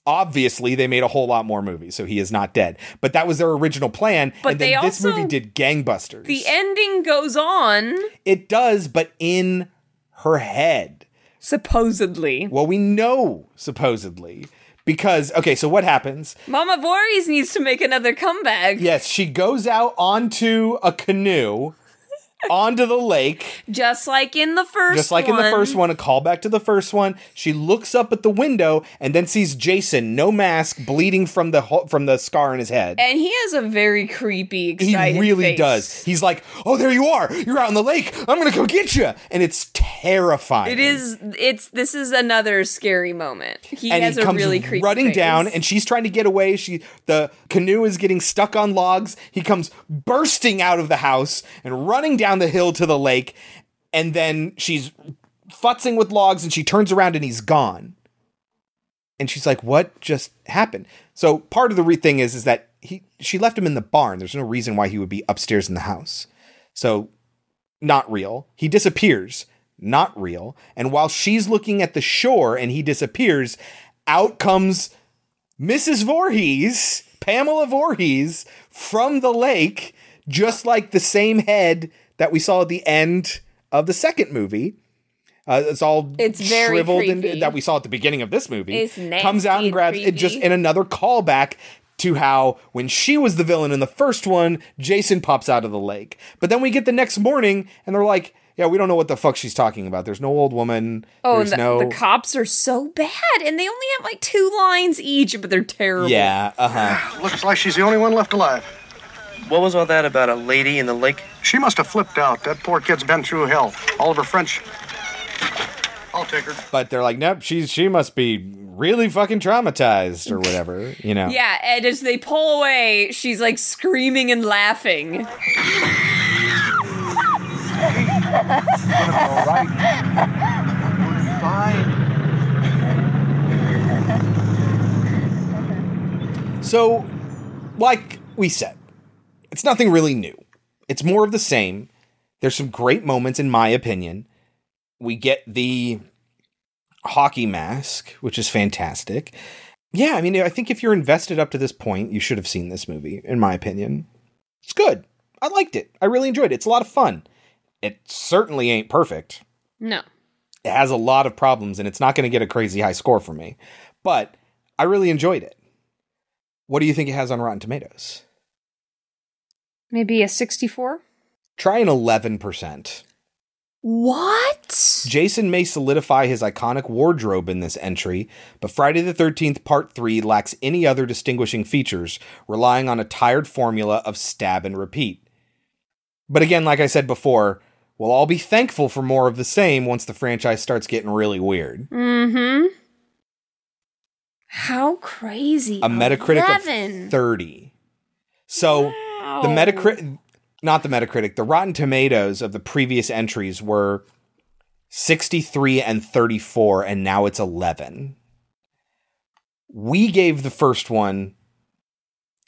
obviously they made a whole lot more movies, so he is not dead. But that was their original plan. But and then they this also- movie did gangbusters. the ending goes on. it does, but in her head. Supposedly. Well, we know supposedly. Because okay, so what happens? Mama Voorhees needs to make another comeback. Yes, she goes out onto a canoe onto the lake. Just like in the first Just like in the first one, a callback to the first one. She looks up at the window and then sees Jason, no mask, bleeding from the ho- from the scar in his head. And he has a very creepy, He really face. does. He's like, "Oh, there you are! You're out in the lake. I'm gonna go get you!" And it's terrifying. It is. It's. This is another scary moment. He and has he a really creepy. running face. down, and she's trying to get away. She the canoe is getting stuck on logs. He comes bursting out of the house and running down the hill to the lake, and then she's futzing with logs, and she turns around and he's gone. And she's like, "What just happened?" So part of the re- thing is is that he she left him in the barn. There's no reason why he would be upstairs in the house. So not real. He disappears, not real. And while she's looking at the shore and he disappears, out comes Mrs. Voorhees, Pamela Voorhees, from the lake, just like the same head that we saw at the end of the second movie. Uh, it's all It's very shriveled creepy. and that we saw at the beginning of this movie. It's comes out nasty and and grabs it just in another callback to how when she was the villain in the first one, Jason pops out of the lake. But then we get the next morning and they're like, yeah, we don't know what the fuck she's talking about. There's no old woman. Oh, There's and the, no the cops are so bad, and they only have like two lines each, but they're terrible. Yeah, uh-huh. Looks like she's the only one left alive. What was all that about a lady in the lake? She must have flipped out. That poor kid's been through hell. Oliver French. I'll take her. But they're like, nope, she's she must be really fucking traumatized or whatever, you know. Yeah, and as they pull away, she's like screaming and laughing. So, like we said, it's nothing really new. It's more of the same. There's some great moments, in my opinion. We get the hockey mask, which is fantastic. Yeah, I mean, I think if you're invested up to this point, you should have seen this movie, in my opinion. It's good. I liked it. I really enjoyed it. It's a lot of fun. It certainly ain't perfect. No. It has a lot of problems, and it's not going to get a crazy high score from me. But I really enjoyed it. What do you think it has on Rotten Tomatoes? Maybe a 64? Try an 11%. What? Jason may solidify his iconic wardrobe in this entry, but Friday the 13th Part 3 lacks any other distinguishing features, relying on a tired formula of stab and repeat. But again, like I said before, we'll all be thankful for more of the same once the franchise starts getting really weird. Mm-hmm. How crazy. A Metacritic 11. of 30. So Wow. the oh. Metacritic, not the Metacritic, the Rotten Tomatoes of the previous entries were 63 and 34, and now it's 11. We gave the first one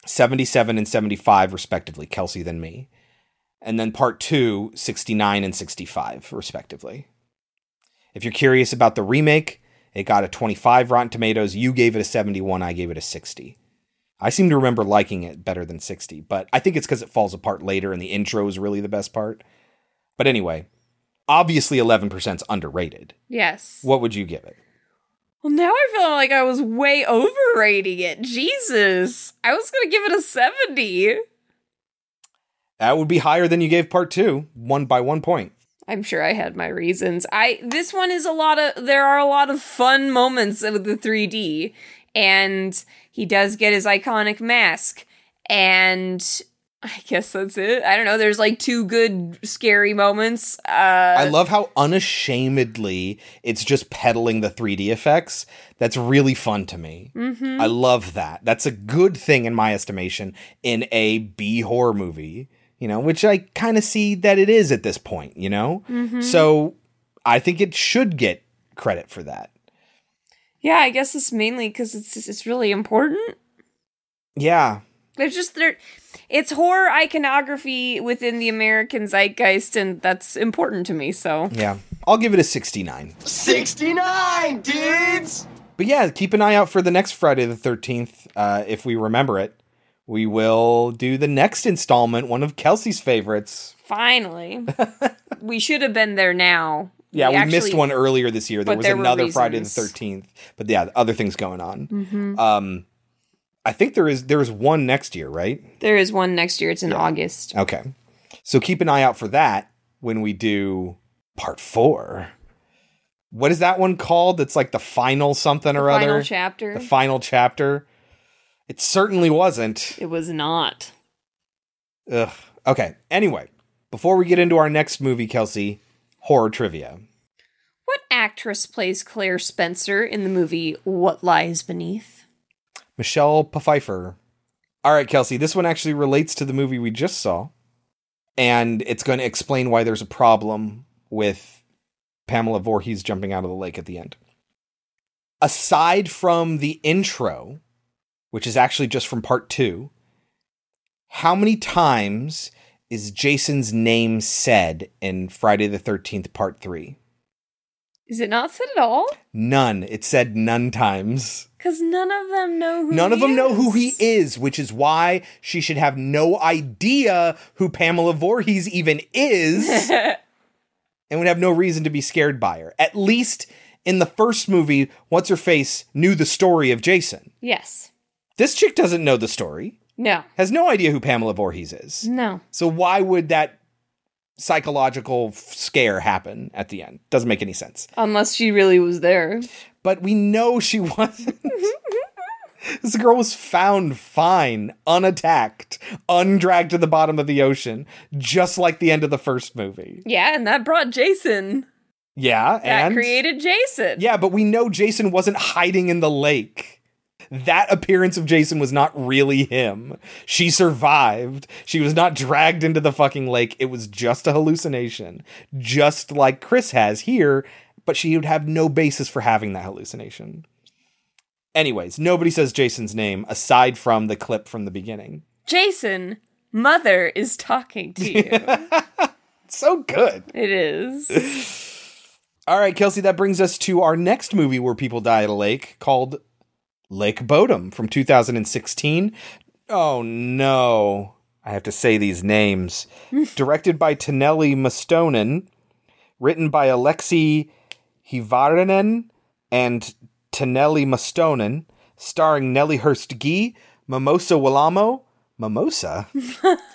77 and 75, respectively, Kelsey than me. And then part two, 69 and 65, respectively. If you're curious about the remake, it got a 25 Rotten Tomatoes. You gave it a 71, I gave it a 60. I seem to remember liking it better than 60, but I think it's because it falls apart later and the intro is really the best part. But anyway, obviously 11% is underrated. Yes. What would you give it? Well, now I feel like I was way overrating it. Jesus. I was going to give it a 70. That would be higher than you gave part two, one by one point. I'm sure I had my reasons. I this one is a lot of there are a lot of fun moments with the 3D and he does get his iconic mask and I guess that's it. I don't know. There's like two good scary moments. Uh I love how unashamedly it's just peddling the 3D effects. That's really fun to me. Mhm. I love that. That's a good thing in my estimation in a B horror movie, you know, which I kind of see that it is at this point, you know? Mhm. So I think it should get credit for that. Yeah, I guess it's mainly cuz it's it's really important. Yeah. There's just there it's horror iconography within the American zeitgeist and that's important to me, so Yeah. I'll give it a 69. 69, dudes! But yeah, keep an eye out for the next Friday the 13th. Uh, if we remember it, we will do the next installment, one of Kelsey's favorites. finally. we should have been there now. Yeah, we, missed actually- one earlier this year. There was there another Friday the 13th. But yeah, other things going on. Mhm. Um, I think there is there is one next year, right? There is one next year. It's in August. Okay. So keep an eye out for that when we do part four. What is that one called? It's like the final something or final other. chapter? The final chapter. It certainly wasn't. It was not. Ugh. Okay. Anyway, before we get into our next movie, Kelsey, horror trivia. What actress plays Claire Spencer in the movie What Lies Beneath? Michelle Pfeiffer. All right, Kelsey, this one actually relates to the movie we just saw. And it's going to explain why there's a problem with Pamela Voorhees jumping out of the lake at the end. Aside from the intro, which is actually just from part two, how many times is Jason's name said in Friday the 13th, part three? Is it not said at all? None. It said none times. Because none of them know who None of he them know who is. he is, which is why she should have no idea who Pamela Voorhees even is and would have no reason to be scared by her. At least in the first movie, What's Her Face knew the story of Jason. Yes. This chick doesn't know the story, No. has no idea who Pamela Voorhees is. No. So why would that psychological scare happen at the end? Doesn't make any sense. Unless she really was there. But we know she wasn't. this girl was found fine, unattacked, undragged to the bottom of the ocean, just like the end of the first movie. Yeah, and that brought Jason. Yeah, That and created Jason. yeah, but we know Jason wasn't hiding in the lake. That appearance of Jason was not really him. She survived. She was not dragged into the fucking lake. It was just a hallucination, just like Chris has here, but she would have no basis for having that hallucination. Anyways, nobody says Jason's name aside from the clip from the beginning. Jason, mother is talking to you. so good. It is. All right, Kelsey, that brings us to our next movie where people die at a lake called Lake Bodom from 2016. Oh no. I have to say these names. Directed by Taneli Mustonen, written by Aleksi Hyvärinen and Taneli Mustonen, starring Nelly Hirst-Gee, Mimosa Willamo, Mimosa,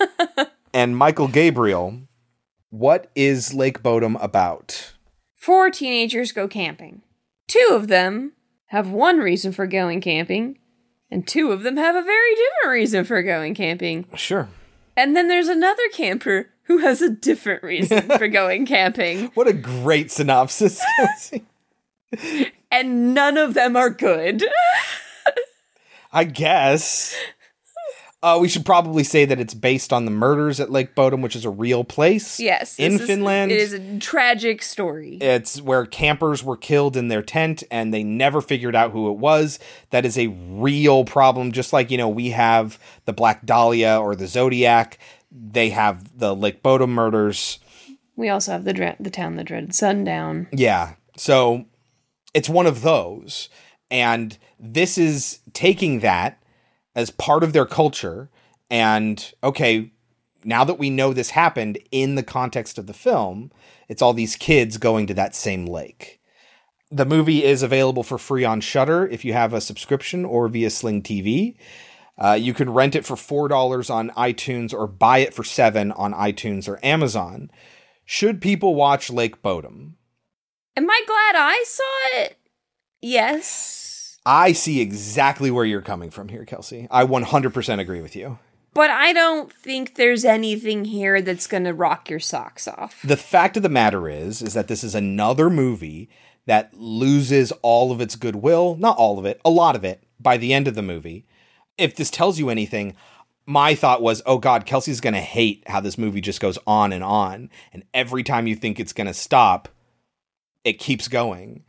and Mikael Gabriel. What is Lake Bodom about? Four teenagers go camping. Two of them have one reason for going camping, and two of them have a very different reason for going camping. Sure. And then there's another camper who has a different reason for going camping, What a great synopsis. and none of them are good. I guess. Uh, we should probably say that it's based on the murders at Lake Bodom, which is a real place. yes, in is- Finland. it is a tragic story. It's where campers were killed in their tent and they never figured out who it was. That is a real problem. Just like, you know, we have the Black Dahlia or the Zodiac, they have the Lake Bodom murders. We also have the dre- the town that dreaded sundown. Yeah. So it's one of those. And this is taking that as part of their culture. And okay, now that we know this happened in the context of the film, it's all these kids going to that same lake. The movie is available for free on Shudder if you have a subscription or via Sling TV. Uh, you can rent it for four dollars on iTunes or buy it for seven on iTunes or Amazon. Should people watch Lake Bodom? Am I glad I saw it? Yes. I see exactly where you're coming from here, Kelsey. I 100% agree with you. But I don't think there's anything here that's going to rock your socks off. The fact of the matter is is that this is another movie that loses all of its goodwill, not all of it, a lot of it by the end of the movie. If this tells you anything, my thought was, "Oh god, Kelsey's going to hate how this movie just goes on and on, and every time you think it's going to stop, it keeps going."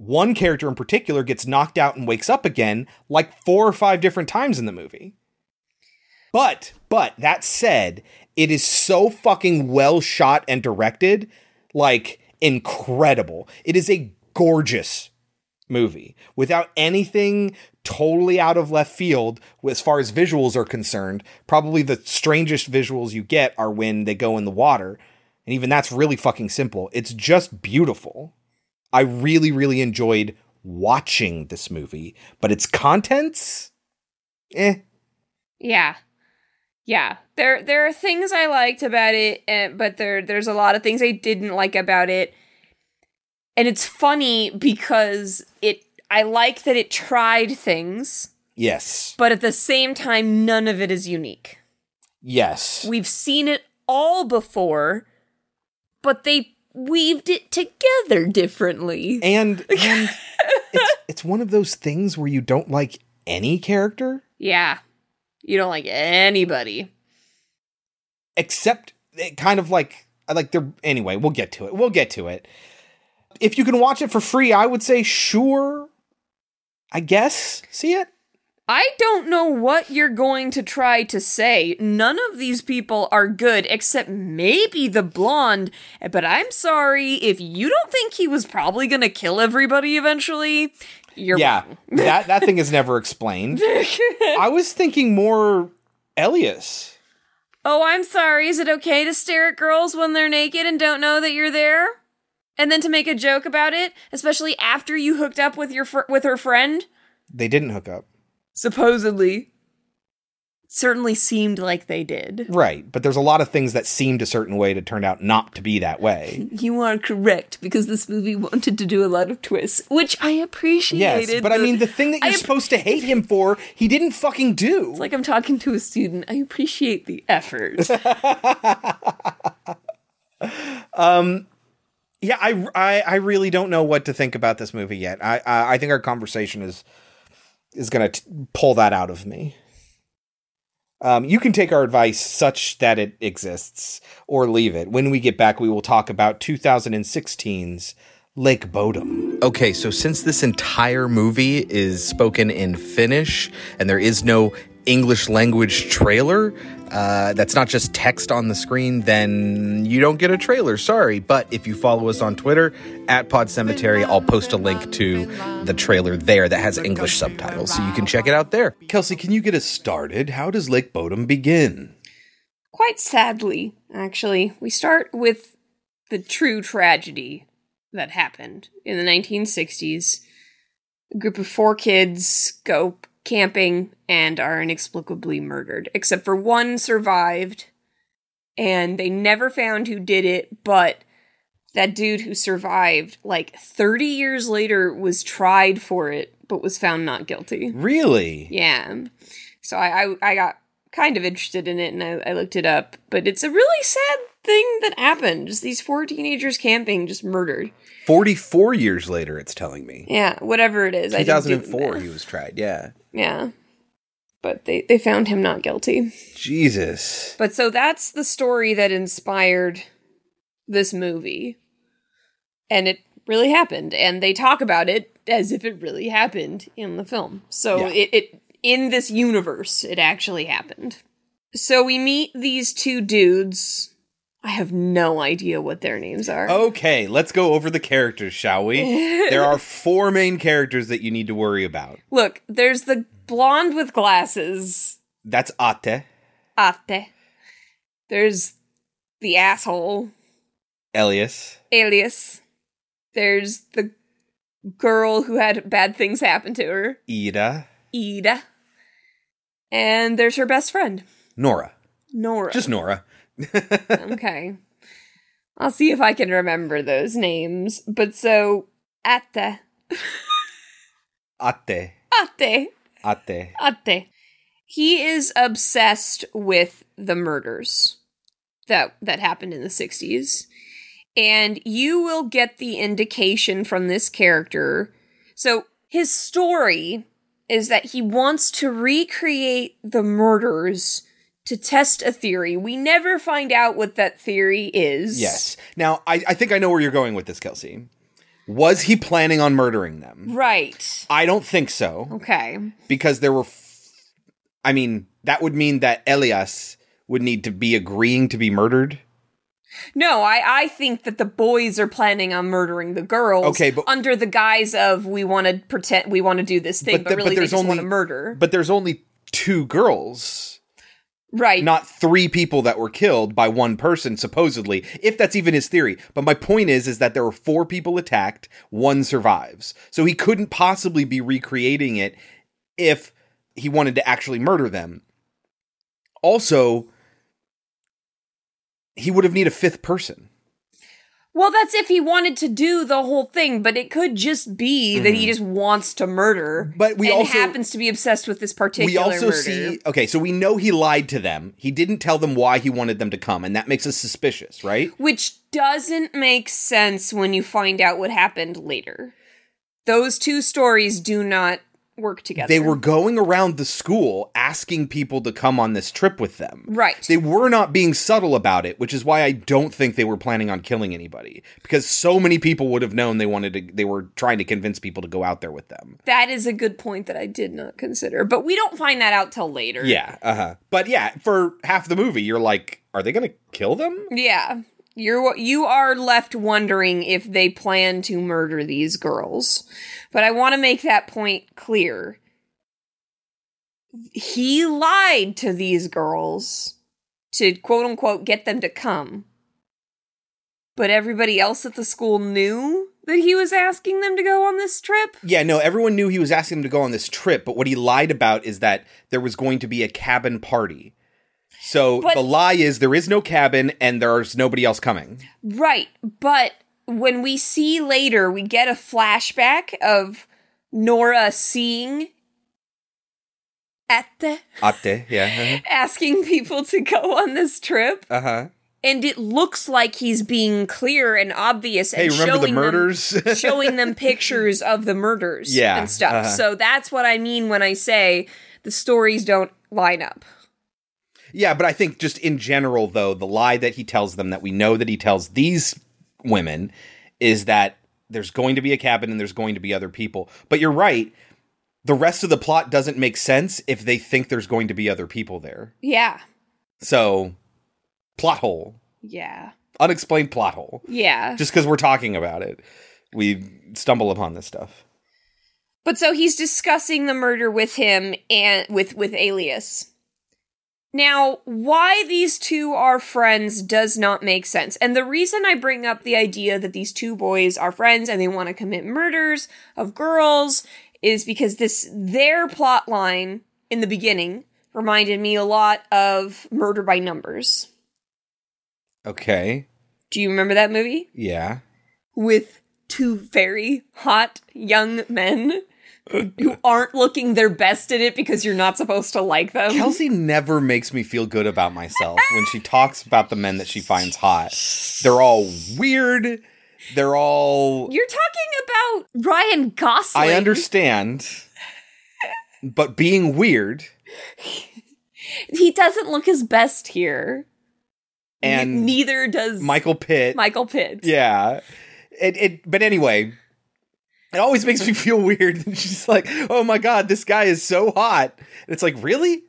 One character in particular gets knocked out and wakes up again like four or five different times in the movie. But, but that said, it is so fucking well shot and directed, like incredible. It is a gorgeous movie without anything totally out of left field as far as visuals are concerned. Probably the strangest visuals you get are when they go in the water. And even that's really fucking simple. It's just beautiful. I really, really enjoyed watching this movie, but its contents, eh. Yeah. Yeah. There there are things I liked about it, eh, but there there's a lot of things I didn't like about it. And it's funny because it I like that it tried things, Yes. but at the same time none of it is unique. Yes. We've seen it all before, but they weaved it together differently. And, and it's it's one of those things where you don't like any character Yeah. You don't like anybody. except it kind of like like they're anyway, we'll get to it. We'll get to it. If you can watch it for free, I would say sure. I guess. See it? I don't know what you're going to try to say. None of these people are good except maybe the blonde. But I'm sorry if you don't think he was probably going to kill everybody eventually. You're yeah. that that thing is never explained. I was thinking more Elias. Oh, I'm sorry. Is it okay to stare at girls when they're naked and don't know that you're there? And then to make a joke about it, especially after you hooked up with your fr- with her friend? They didn't hook up. Supposedly. Certainly seemed like they did. Right, but there's a lot of things that seemed a certain way to turn out not to be that way. You are correct because this movie wanted to do a lot of twists, which I appreciated. Yes, but I mean the thing that you're supposed to hate him for, he didn't fucking do. It's like I'm talking to a student. I appreciate the effort. Um, yeah, I, I, I really don't know what to think about this movie yet. I, I, I think our conversation is is going to pull that out of me. Um, you can take our advice such that it exists or leave it. When we get back, we will talk about 2016's Lake Bodom. Okay, so since this entire movie is spoken in Finnish and there is no English language trailer, uh, that's not just text on the screen, then you don't get a trailer. Sorry. But if you follow us on Twitter at Pod Cemetery, I'll post a link to the trailer there that has English subtitles, so you can check it out there. Kelsey, can you get us started? How does Lake Bodom begin? Quite sadly, actually, we start with the true tragedy that happened in the 1960s. A group of four kids go camping and are inexplicably murdered, except for one survived and they never found who did it, but that dude who survived, like 30 years later, was tried for it, but was found not guilty. Really? Yeah. So I, I, I got kind of interested in it and I, I looked it up, but it's a really sad thing that happened. Just these four teenagers camping, just murdered. 44 years later, it's telling me. Yeah, whatever it is. I didn't do the 2004, he was tried. Yeah. Yeah. But they, they found him not guilty. Jesus. But so that's the story that inspired this movie. And it really happened. And they talk about it as if it really happened in the film. So Yeah. it, it in this universe, it actually happened. So we meet these two dudes. I have no idea what their names are. Okay, let's go over the characters, shall we? there are four main characters that you need to worry about. Look, there's the blonde with glasses, That's Ate, Ate. There's the asshole, Elias, Alias. There's the girl who had bad things happen to her, Ida, Ida. And there's her best friend, Nora. Nora. Just Nora. Okay. I'll see if I can remember those names. But so, Ate. Ate, Ate. Ate. Ate. He is obsessed with the murders that that happened in the 60s. And you will get the indication from this character. So his story is that he wants to recreate the murders to test a theory. We never find out what that theory is. Yes. Now, I, I think I know where you're going with this, Kelsey. Was he planning on murdering them? Right. I don't think so. Okay. Because there were. F- I mean, that would mean that Elias would need to be agreeing to be murdered. No, I, I think that the boys are planning on murdering the girls. Okay, but- under the guise of we want to pretend we want to do this thing, but, th- really they there's just want only to murder. But there's only two girls. Right. Not three people that were killed by one person, supposedly, if that's even his theory. But my point is, is that there were four people attacked, one survives. So he couldn't possibly be recreating it if he wanted to actually murder them. Also, he would have need a fifth person. Well, that's if he wanted to do the whole thing, but it could just be that he Mhm. just wants to murder. But we and also- happens to be obsessed with this particular we also murder. see okay, so we know he lied to them. He didn't tell them why he wanted them to come, and that makes us suspicious, right? Which doesn't make sense when you find out what happened later. Those two stories do not work together. They were going around the school asking people to come on this trip with them. Right. They were not being subtle about it, which is why I don't think they were planning on killing anybody because so many people would have known they wanted to they were trying to convince people to go out there with them. That is a good point that I did not consider, but we don't find that out till later. Yeah, uh-huh. But yeah, for half the movie you're like, are they going to kill them? Yeah. You're you are left wondering if they plan to murder these girls. But I want to make that point clear. He lied to these girls to quote unquote get them to come. But everybody else at the school knew that he was asking them to go on this trip. Yeah, no, everyone knew he was asking them to go on this trip, but what he lied about is that there was going to be a cabin party. So But- the lie is there is no cabin and there's nobody else coming. Right, but when we see later, we get a flashback of Nora seeing Ette Ate, yeah. asking people to go on this trip, Uh huh. and it looks like he's being clear and obvious. Hey, and remember the showing murders? Them, showing them pictures of the murders, Yeah, and stuff. uh-huh. So that's what I mean when I say the stories don't line up. Yeah, but I think just in general, though, the lie that he tells them that we know that he tells these women is that there's going to be a cabin and there's going to be other people. But you're right. The rest of the plot doesn't make sense if they think there's going to be other people there. Yeah, So, plot hole. yeah, Unexplained plot hole. yeah. Just because we're talking about it, we stumble upon this stuff. But so he's discussing the murder with him and with with Alias. Now, why these two are friends does not make sense. And the reason I bring up the idea that these two boys are friends and they want to commit murders of girls is because this their plot line in the beginning reminded me a lot of Murder by Numbers. Okay. Do you remember that movie? Yeah. With two very hot young men who aren't looking their best in it because you're not supposed to like them. Kelsey never makes me feel good about myself when she talks about the men that she finds hot. They're all weird. They're all. You're talking about Ryan Gosling. I understand. But being weird He doesn't look his best here. and Neither does Michael Pitt. Michael Pitt. Yeah. It, it but anyway, it always makes me feel weird. And she's like, "Oh my god, this guy is so hot." And it's like, "Really?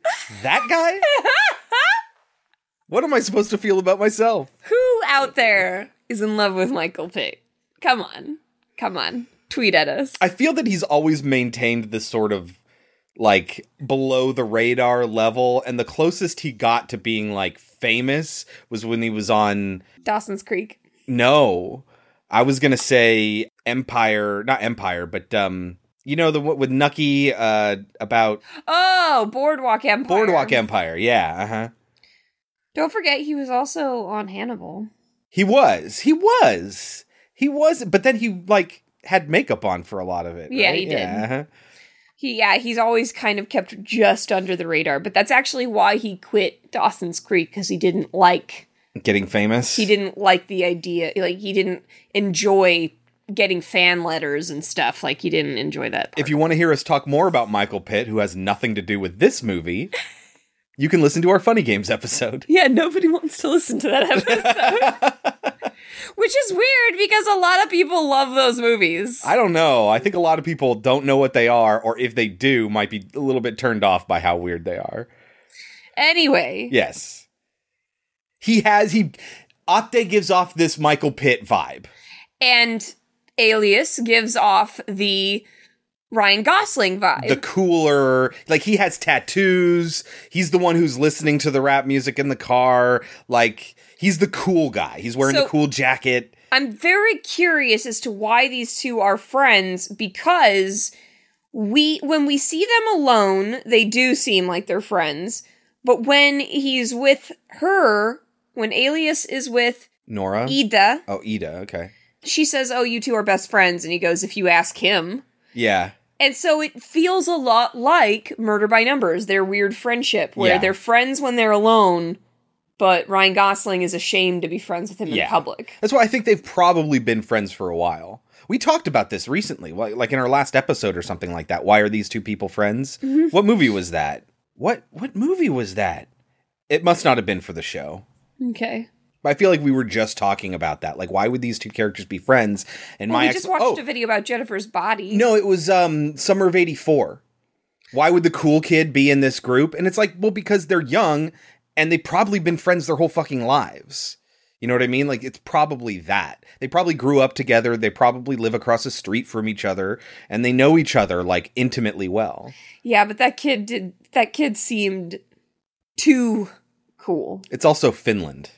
That guy?" what am I supposed to feel about myself? Who out there is in love with Michael Pitt? Come on. Come on. Tweet at us. I feel that he's always maintained this sort of like below the radar level and the closest he got to being like famous was when he was on Dawson's Creek. no i was gonna say empire not empire but um you know the one with nucky uh about Oh, Boardwalk Empire. boardwalk empire yeah uh-huh Don't forget he was also on Hannibal. he was he was he was but then he like had makeup on for a lot of it Yeah, right? he did. uh-huh. He yeah, he's always kind of kept just under the radar, but that's actually why he quit Dawson's Creek because he didn't like getting famous he didn't like the idea like he didn't enjoy getting fan letters and stuff like he didn't enjoy that If you want to hear us talk more about Michael Pitt, who has nothing to do with this movie, you can listen to our Funny Games episode. yeah nobody wants to listen to that episode which is weird because a lot of people love those movies I don't know. I think a lot of people don't know what they are, or if they do, might be a little bit turned off by how weird they are. anyway Yes. He has, he, Ate gives off this Michael Pitt vibe. and alias gives off the ryan gosling vibe The cooler, like he has tattoos. He's the one who's listening to the rap music in the car. Like, he's the cool guy. He's wearing So- the cool jacket. I'm very curious as to why these two are friends because we when we see them alone, they do seem like they're friends. But when he's with her, when Alias is with Nora? Ida, Oh, Ida. Okay. She says, "Oh, you two are best friends." And he goes, "If you ask him." Yeah. And so it feels a lot like Murder by Numbers, their weird friendship where Yeah. they're friends when they're alone, but Ryan Gosling is ashamed to be friends with him in public. That's why I think they've probably been friends for a while. We talked about this recently, like like in our last episode or something like that. Why are these two people friends? Mhm. What movie was that? What what movie was that? It must not have been for the show. Okay. I feel like we were just talking about that. Like, why would these two characters be friends? And Well, my we ex- just watched oh, a video about Jennifer's body. no, it was um Summer of '84. Why would the cool kid be in this group? And it's like, well, because they're young and they've probably been friends their whole fucking lives. You know what I mean? Like it's probably that. They probably grew up together, they probably live across the street from each other, and they know each other like intimately well. Yeah, but that kid did. That kid seemed too cool. It's also Finland.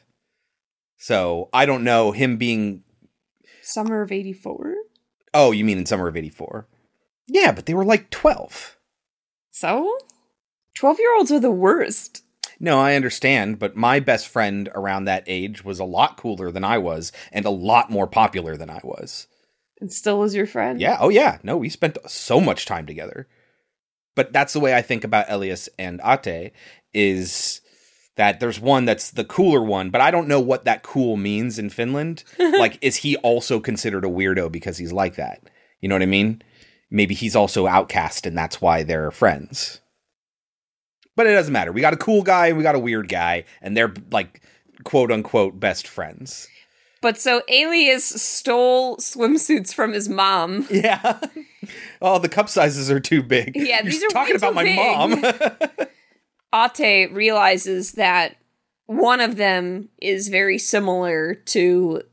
So I don't know him being Summer of '84. Oh, you mean in summer of 84? Yeah, but they were like 12. So, twelve-year-olds are the worst. No, I understand, but my best friend around that age was a lot cooler than I was and a lot more popular than I was. And still is your friend. Yeah, oh yeah. No, we spent so much time together. But that's the way I think about Elias and Ate is that there's one that's the cooler one, but I don't know what that cool means in Finland. like is he also considered a weirdo because he's like that? You know what I mean? Maybe he's also outcast and that's why they're friends. But it doesn't matter. We got a cool guy and we got a weird guy and they're like quote unquote best friends. But so Alias stole swimsuits from his mom. Yeah. Oh, the cup sizes are too big. Yeah, You're these are talking about my big. mom. Ate realizes that one of them is very similar to,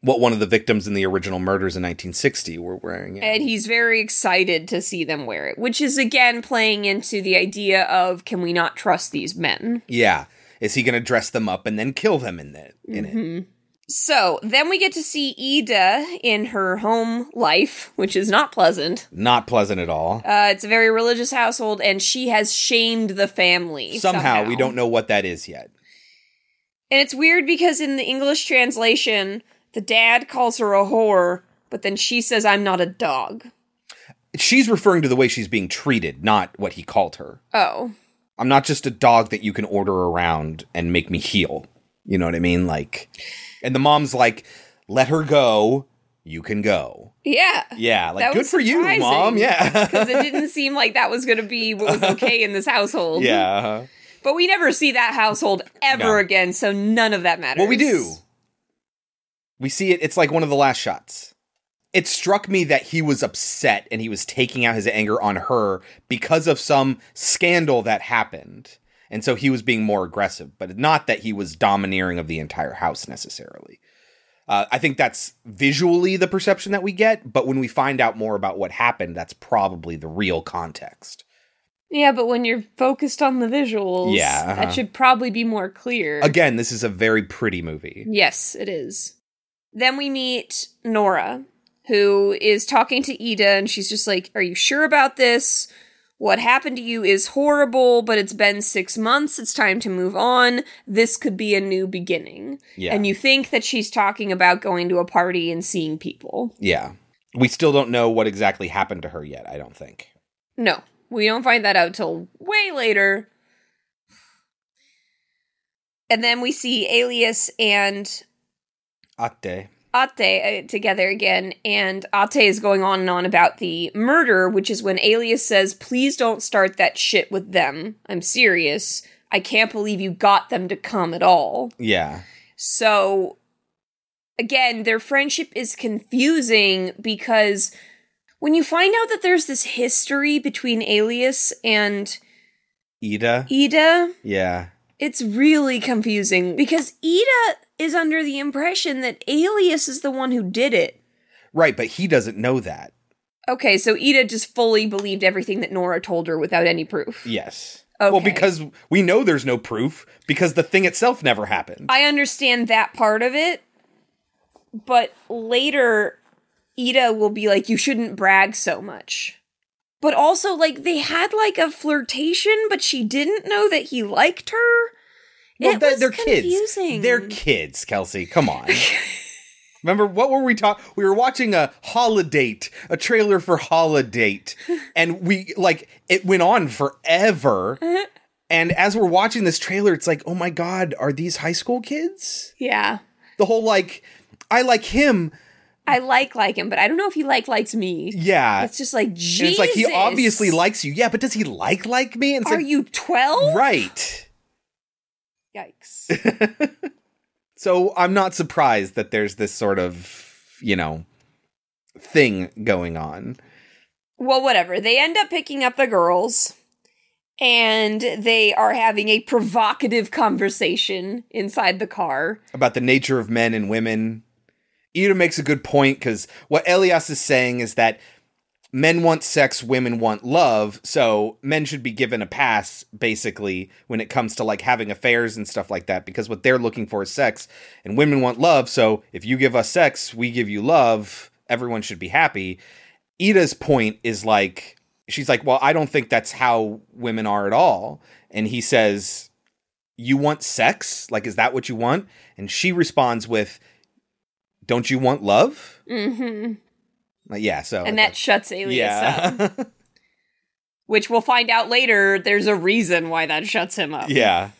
what one of the victims in the original murders in 1960 were wearing. And he's very excited to see them wear it, which is again playing into the idea of can we not trust these men? yeah. Is he going to dress them up and then kill them in it? In it? Mm-hmm. So then we get to see Ida in her home life, which is not pleasant. Not pleasant at all. Uh, it's a very religious household, and she has shamed the family somehow, we don't know what that is yet. And it's weird because in the English translation, the dad calls her a whore, but then she says, I'm not a dog. She's referring to the way she's being treated, not what he called her. Oh. I'm not just a dog that you can order around and make me heal. You know what I mean? Like, and the mom's like, let her go. You can go. Yeah. Yeah. Like, good for you, mom. Yeah. Because it didn't seem like that was going to be what was okay in this household. yeah. uh-huh. But we never see that household ever No. again, so none of that matters. Well, we do. We see it. It's like one of the last shots. It struck me that he was upset and he was taking out his anger on her because of some scandal that happened. And so he was being more aggressive, but not that he was domineering of the entire house necessarily. Uh, I think that's visually the perception that we get, but when we find out more about what happened, that's probably the real context. Yeah, but when you're focused on the visuals, Yeah, uh-huh. that should probably be more clear. Again, this is a very pretty movie. Yes, it is. Then we meet Nora, who is talking to Ida, and she's just like, Are you sure about this? What happened to you is horrible, but it's been six months. It's time to move on. This could be a new beginning. Yeah. And you think that she's talking about going to a party and seeing people. Yeah. We still don't know what exactly happened to her yet, I don't think. No, we don't find that out till way later. And then we see Alias and Ate. Ate uh, together again, and Ate is going on and on about the murder, which is when Alias says, Please don't start that shit with them. I'm serious. I can't believe you got them to come at all. Yeah. So, again, their friendship is confusing because when you find out that there's this history between Alias and Ida. Ida, Yeah. it's really confusing because Ida is under the impression that Alias is the one who did it. Right, but he doesn't know that. Okay, so Ida just fully believed everything that Nora told her without any proof. Yes. Okay. Well, because we know there's no proof because the thing itself never happened. I understand that part of it, but later Ida will be like, you shouldn't brag so much. But also, like, they had like a flirtation, but she didn't know that he liked her. Well, it they're, was they're confusing. kids. They're kids, Kelsey. Come on. Remember what were we talking? We were watching a holiday, a trailer for holiday, and we like it went on forever. and as we're watching this trailer, it's like, oh my god, are these high school kids? Yeah. The whole like, I like him. I like like him, but I don't know if he like likes me. Yeah, It's just like And Jesus. it's like he obviously likes you. Yeah, but does he like like me? And it's Are like, you twelve? right? Yikes. So I'm not surprised that there's this sort of, you know, thing going on. Well, whatever. They end up picking up the girls and they are having a provocative conversation inside the car. about the nature of men and women. Ida makes a good point because what Elias is saying is that men want sex, women want love, so men should be given a pass, basically, when it comes to like having affairs and stuff like that, because what they're looking for is sex, and women want love, so if you give us sex, we give you love, everyone should be happy. Ida's point is like, she's like, well, I don't think that's how women are at all. And he says, you want sex? Like, is that what you want? And she responds with, don't you want love? Mm-hmm. Yeah, so. and that shuts Alias yeah. up. Which we'll find out later, there's a reason why that shuts him up. yeah.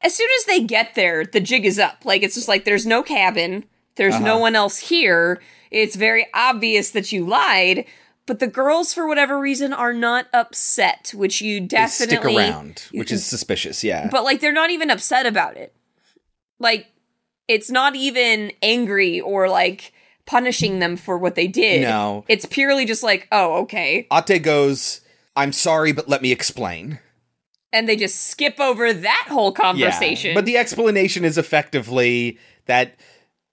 As soon as they get there, the jig is up. Like, it's just like there's no cabin, there's no Uh-huh. one else here. It's very obvious that you lied. But the girls, for whatever reason, are not upset, which you They definitely stick around, which is suspicious, yeah. But like they're not even upset about it. Like it's not even angry or like punishing them for what they did. No. It's purely just like, oh, okay. Ate goes, I'm sorry, but let me explain. And they just skip over that whole conversation. Yeah. But the explanation is effectively that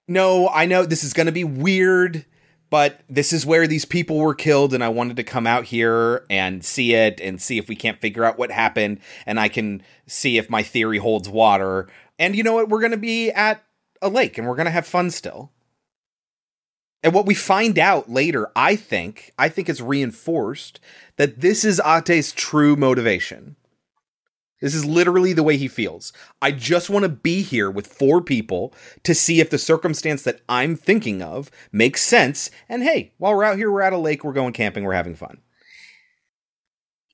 no, I know this is going to be weird, but this is where these people were killed, and I wanted to come out here and see it and see if we can't figure out what happened, and I can see if my theory holds water. And you know what? We're going to be at a lake and we're going to have fun still. And what we find out later, I think, I think it's reinforced that this is Ate's true motivation. This is literally the way he feels. I just want to be here with four people to see if the circumstance that I'm thinking of makes sense. And hey, while we're out here, we're at a lake, we're going camping, we're having fun.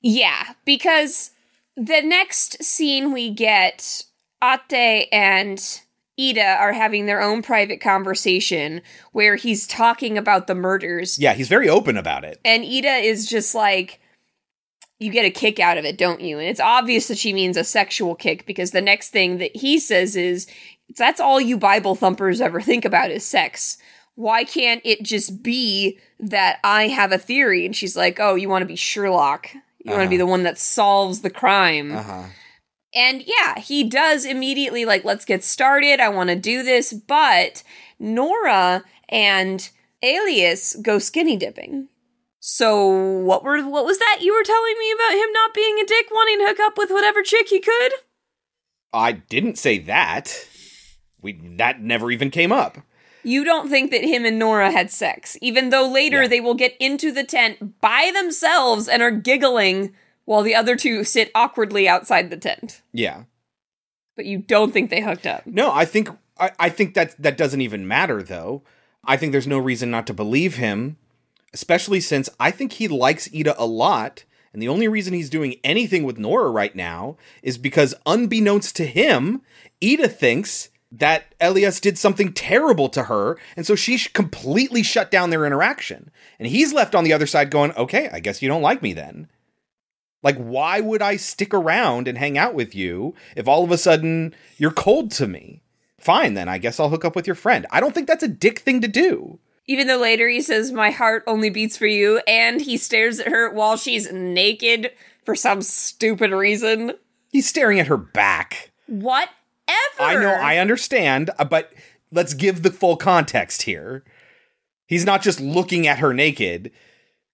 Yeah, because the next scene we get, Ate and Ida are having their own private conversation where he's talking about the murders. Yeah, he's very open about it. And Ida is just like, you get a kick out of it, don't you? And it's obvious that she means a sexual kick because the next thing that he says is, that's all you Bible thumpers ever think about is sex. Why can't it just be that I have a theory? And she's like, oh, you want to be Sherlock. You want to be Uh-huh. the one that solves the crime. Uh-huh. And yeah, he does immediately like, let's get started. I want to do this. But Nora and Alias go skinny dipping. So what were what was that you were telling me about him not being a dick, wanting to hook up with whatever chick he could? I didn't say that. We that never even came up. You don't think that him and Nora had sex, even though later they will get into the tent by themselves and are giggling while the other two sit awkwardly outside the tent. Yeah. But you don't think they hooked up. No, I think I, I think that that doesn't even matter though. I think there's no reason not to believe him, especially since I think he likes Ida a lot, and the only reason he's doing anything with Nora right now is because unbeknownst to him, Ida thinks that Elias did something terrible to her, and so she completely shut down their interaction. And he's left on the other side going, "Okay, I guess you don't like me then." Like, why would I stick around and hang out with you if all of a sudden you're cold to me? Fine, then I guess I'll hook up with your friend. I don't think that's a dick thing to do. Even though later he says, My heart only beats for you, and he stares at her while she's naked for some stupid reason. He's staring at her back. Whatever. I know, I understand, uh, but let's give the full context here. He's not just looking at her naked.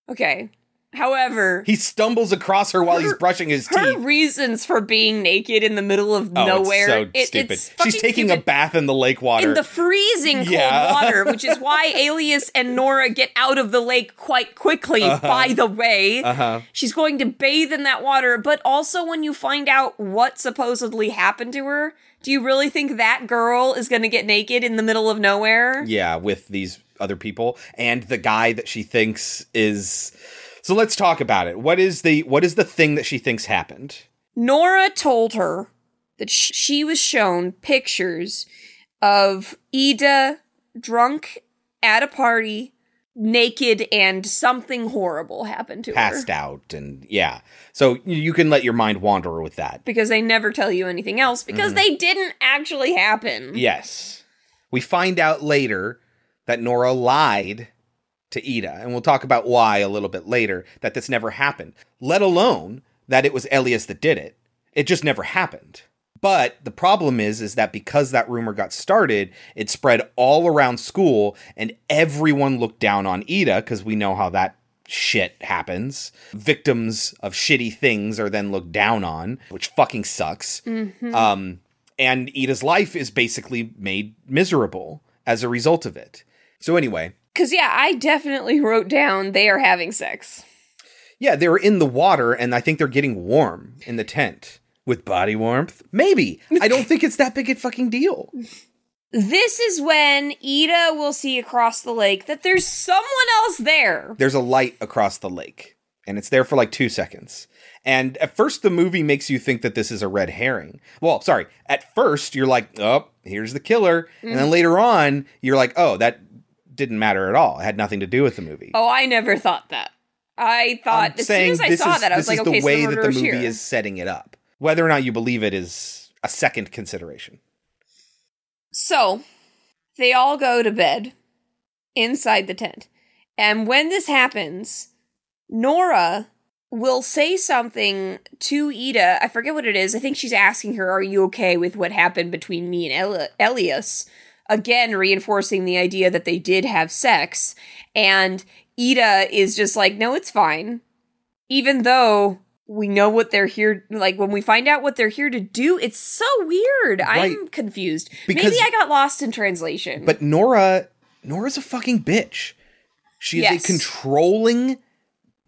Okay. However, He stumbles across her while he's brushing his her teeth. reasons for being naked in the middle of Oh, nowhere. it's so it- stupid. it's She's taking a bath in the lake water. in the freezing cold Yeah. water, which is why Alias and Nora get out of the lake quite quickly, Uh-huh. by the way. Uh-huh. She's going to bathe in that water, but also when you find out what supposedly happened to her, do you really think that girl is going to get naked in the middle of nowhere? Yeah, with these other people and the guy that she thinks is So let's talk about it. What is the what is the thing that she thinks happened? Nora told her that sh- she was shown pictures of Ida drunk at a party, naked, and something horrible happened to her. Passed out and yeah. So you- can let your mind wander with that. Because they never tell you anything else, because Mhm. they didn't actually happen. Yes. We find out later that Nora lied to Ida, and we'll talk about why a little bit later, that this never happened, let alone that it was Elias that did it. It just never happened. But the problem is is that because that rumor got started, it spread all around school and everyone looked down on Ida because we know how that shit happens. Victims of shitty things are then looked down on, which fucking sucks. Mhm. Um, and Ida's life is basically made miserable as a result of it. So anyway, Because, yeah, I definitely wrote down they are having sex. yeah, they were in the water, and I think they're getting warm in the tent with body warmth. Maybe I don't think it's that big a fucking deal. This is when Ida will see across the lake that there's someone else there. There's a light across the lake, and it's there for like two seconds. And at first, the movie makes you think that this is a red herring. Well, sorry. At first, you're like, "Oh, here's the killer," and then Mhm. later on, you're like, "Oh, that didn't matter at all. It had nothing to do with the movie." Oh, I never thought that. I thought as soon as I saw is, that, I was like, okay, the way so the that the movie here. is setting it up. Whether or not you believe it is a second consideration. So they all go to bed inside the tent. And when this happens, Nora will say something to Ida. I forget what it is. I think she's asking her, Are you okay with what happened between me and Eli- Elias? Again, reinforcing the idea that they did have sex. And Ida is just like, No, it's fine. Even though we know what they're here like when we find out what they're here to do it's so weird i'm confused Because- maybe i got lost in translation But Nora, Nora's a fucking bitch. She is Yes. a controlling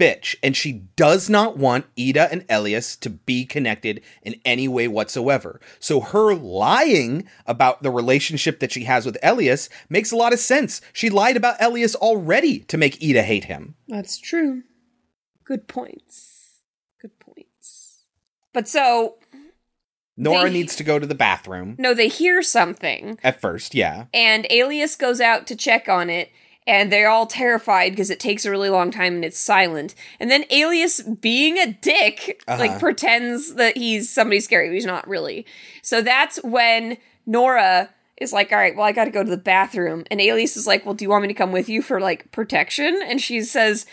bitch and she does not want Ida and Elias to be connected in any way whatsoever. So her lying about the relationship that she has with Elias makes a lot of sense. She lied about Elias already to make Ida hate him. That's true. Good points. Good points. But so Nora They- needs to go to the bathroom no, they hear something, at first, yeah. and Alias goes out to check on it, and they're all terrified because it takes a really long time and it's silent. And then Alias, being a dick, Uh-huh. like pretends that he's somebody scary, but he's not really. So that's when Nora is like, "All right, well, I got to go to the bathroom," and Alias is like, "Well, do you want me to come with you for like protection?" And she says.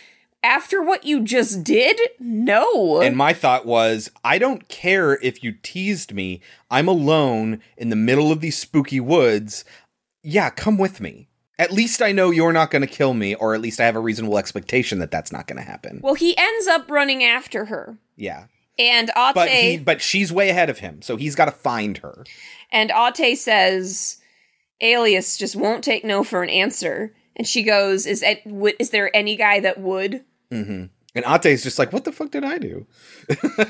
After what you just did, no. And my thought was, I don't care if you teased me. I'm alone in the middle of these spooky woods. Yeah, come with me. At least I know you're not going to kill me, or at least I have a reasonable expectation that that's not going to happen. well, he ends up running after her, Yeah. and Ate But he, but she's way ahead of him, so he's got to find her. And Ate says, Alias just won't take no for an answer. And she goes, "Is it, would, is there any guy that would?" hmm And Ate's just like, what the fuck did I do?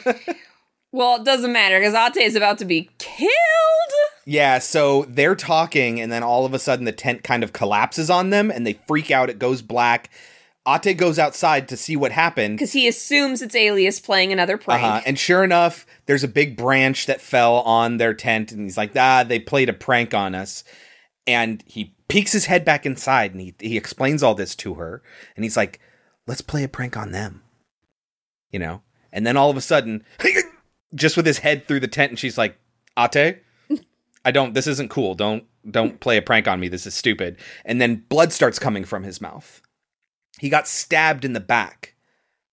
Well, it doesn't matter because Ate is about to be killed. Yeah, so they're talking, and then all of a sudden the tent kind of collapses on them, and they freak out. It goes black. Ate goes outside to see what happened. Because he assumes it's Alias playing another prank. Uh-huh. And sure enough, there's a big branch that fell on their tent, and he's like, ah, they played a prank on us. And he peeks his head back inside and he, he explains all this to her. And he's like, let's play a prank on them. You know? And then all of a sudden, just with his head through the tent, and she's like, Ate, I don't, this isn't cool. Don't, don't play a prank on me. This is stupid. And then blood starts coming from his mouth. He got stabbed in the back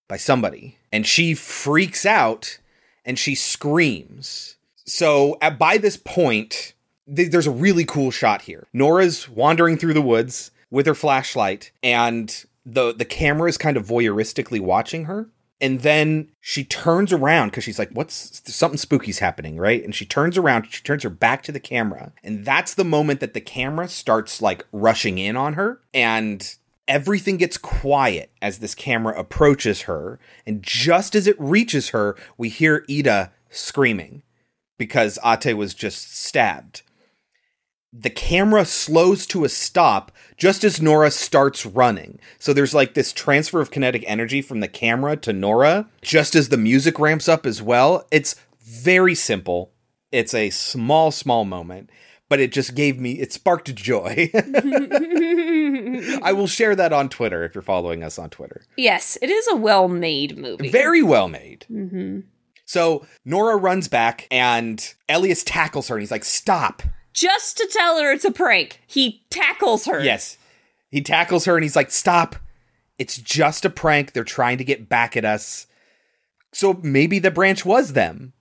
by somebody and she freaks out and she screams. So at, by this point, th- there's a really cool shot here. Nora's wandering through the woods with her flashlight and the the camera is kind of voyeuristically watching her. And then she turns around because she's like, what's something spooky's happening, right? And she turns around, she turns her back to the camera. And that's the moment that the camera starts like rushing in on her. And everything gets quiet as this camera approaches her. And just as it reaches her, we hear Ida screaming because Ate was just stabbed. The camera slows to a stop just as Nora starts running. So there's like this transfer of kinetic energy from the camera to Nora, just as the music ramps up as well. It's very simple. It's a small, small moment, but it just gave me, it sparked joy. I will share that on Twitter if you're following us on Twitter. yes, it is a well-made movie. Very well made. hmm So Nora runs back and Elias tackles her and he's like, Stop. Just to tell her it's a prank, he tackles her. Yes. He tackles her and he's like, Stop. It's just a prank. They're trying to get back at us. So maybe the branch was them.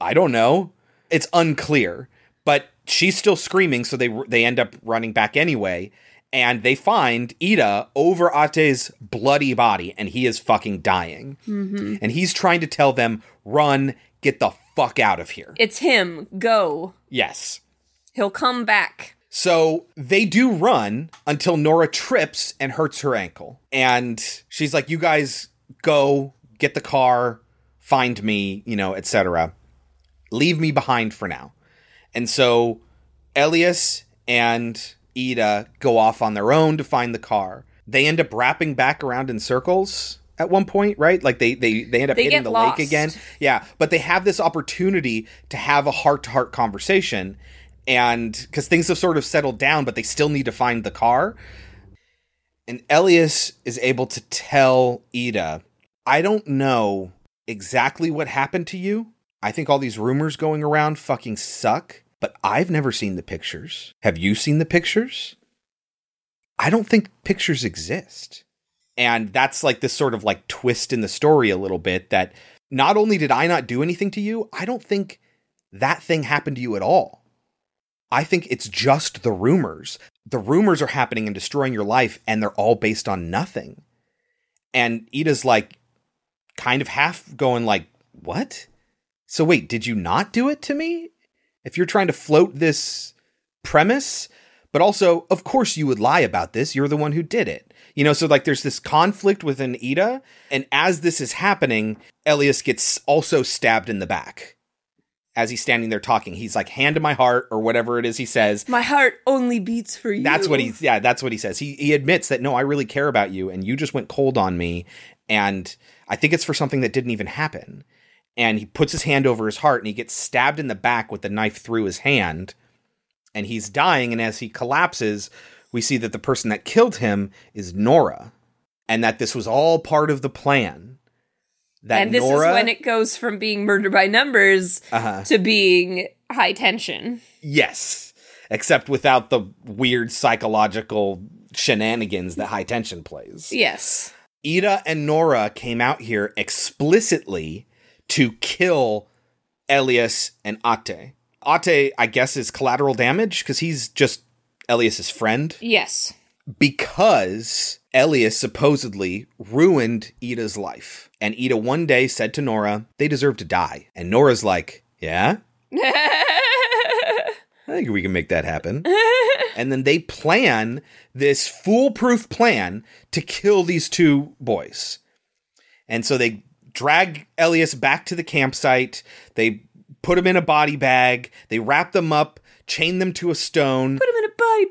I don't know. It's unclear. But she's still screaming, so they they end up running back anyway. And they find Ida over Ate's bloody body, and he is fucking dying. hmm And he's trying to tell them, run, get the fuck out of here. It's him. Go. Yes. He'll come back. So they do run until Nora trips and hurts her ankle. And she's like, You guys go, get the car, find me, you know, etc. Leave me behind for now. And so Elias and Ida go off on their own to find the car. They end up wrapping back around in circles at one point, right? Like they they they end up They hitting the lost. lake again. Yeah, but they have this opportunity to have a heart to heart conversation and because things have sort of settled down, but they still need to find the car. And Elias is able to tell Ida, I don't know exactly what happened to you. I think all these rumors going around fucking suck, but I've never seen the pictures. Have you seen the pictures? I don't think pictures exist. And that's like this sort of like twist in the story a little bit that not only did I not do anything to you, I don't think that thing happened to you at all. I think it's just the rumors. The rumors are happening and destroying your life, and they're all based on nothing. And Ida's like, kind of half going like, "What? So wait, did you not do it to me? If you're trying to float this premise, but also, of course, you would lie about this. You're the one who did it. You know, so like there's this conflict within Ida, and as this is happening, Elias gets also stabbed in the back. As he's standing there talking, he's like, "Hand to my heart," or whatever it is he says. My heart only beats for you. That's what he's. Yeah, that's what he says. He he admits that no, I really care about you, and you just went cold on me, and I think it's for something that didn't even happen. And he puts his hand over his heart, and he gets stabbed in the back with the knife through his hand, and he's dying. And as he collapses, we see that the person that killed him is Nora, and that this was all part of the plan. That and this Nora, is when it goes from being murder by numbers Uh-huh. to being high tension. yes, except without the weird psychological shenanigans that high tension plays. Yes. Ida and Nora came out here explicitly to kill Elias and Ate. Ate, I guess, is collateral damage because he's just Elias's friend. Yes. Because Elias supposedly ruined Ida's life. And Ida one day said to Nora, they deserve to die. And Nora's like, yeah? I think we can make that happen. and then they plan this foolproof plan to kill these two boys. And so they drag Elias back to the campsite. They put him in a body bag. They wrap them up, chain them to a stone, Put them in a body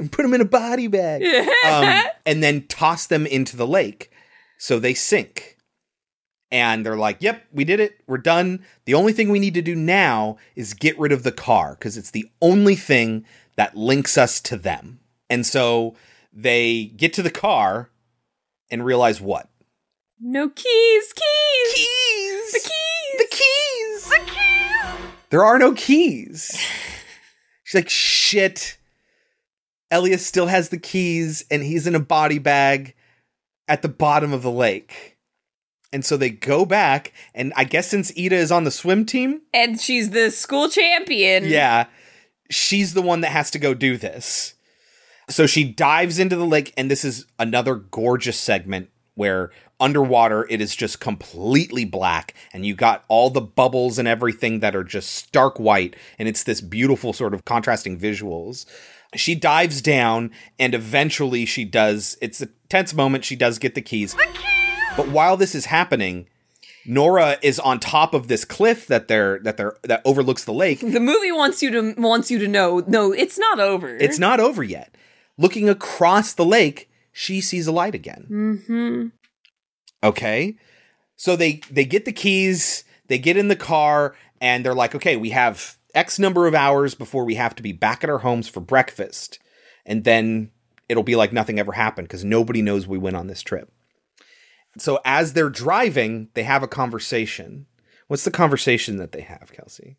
bag. put them in a body bag, um, and then toss them into the lake. So they sink. And they're like, yep, we did it. We're done. The only thing we need to do now is get rid of the car because it's the only thing that links us to them. And so they get to the car and realize what? no keys, keys, Keys! the keys, The keys! The keys! There are no keys. Like, shit. Elias still has the keys and he's in a body bag at the bottom of the lake. And so they go back, and I guess since Ida is on the swim team, and she's the school champion. yeah, she's the one that has to go do this. So she dives into the lake, and this is another gorgeous segment where underwater it is just completely black, and you got all the bubbles and everything that are just stark white, and it's this beautiful sort of contrasting visuals. She dives down, and eventually she does. It's a tense moment. She does get the keys. But while this is happening, Nora is on top of this cliff that they're that they're that overlooks the lake. The movie wants you to wants you to know. No, it's not over. It's not over yet. Looking across the lake, she sees a light again. Mm-hmm. Okay. So they they get the keys, they get in the car, and they're like, okay, we have X number of hours before we have to be back at our homes for breakfast. And then it'll be like nothing ever happened because nobody knows we went on this trip. So as they're driving, they have a conversation. What's the conversation that they have, Kelsey?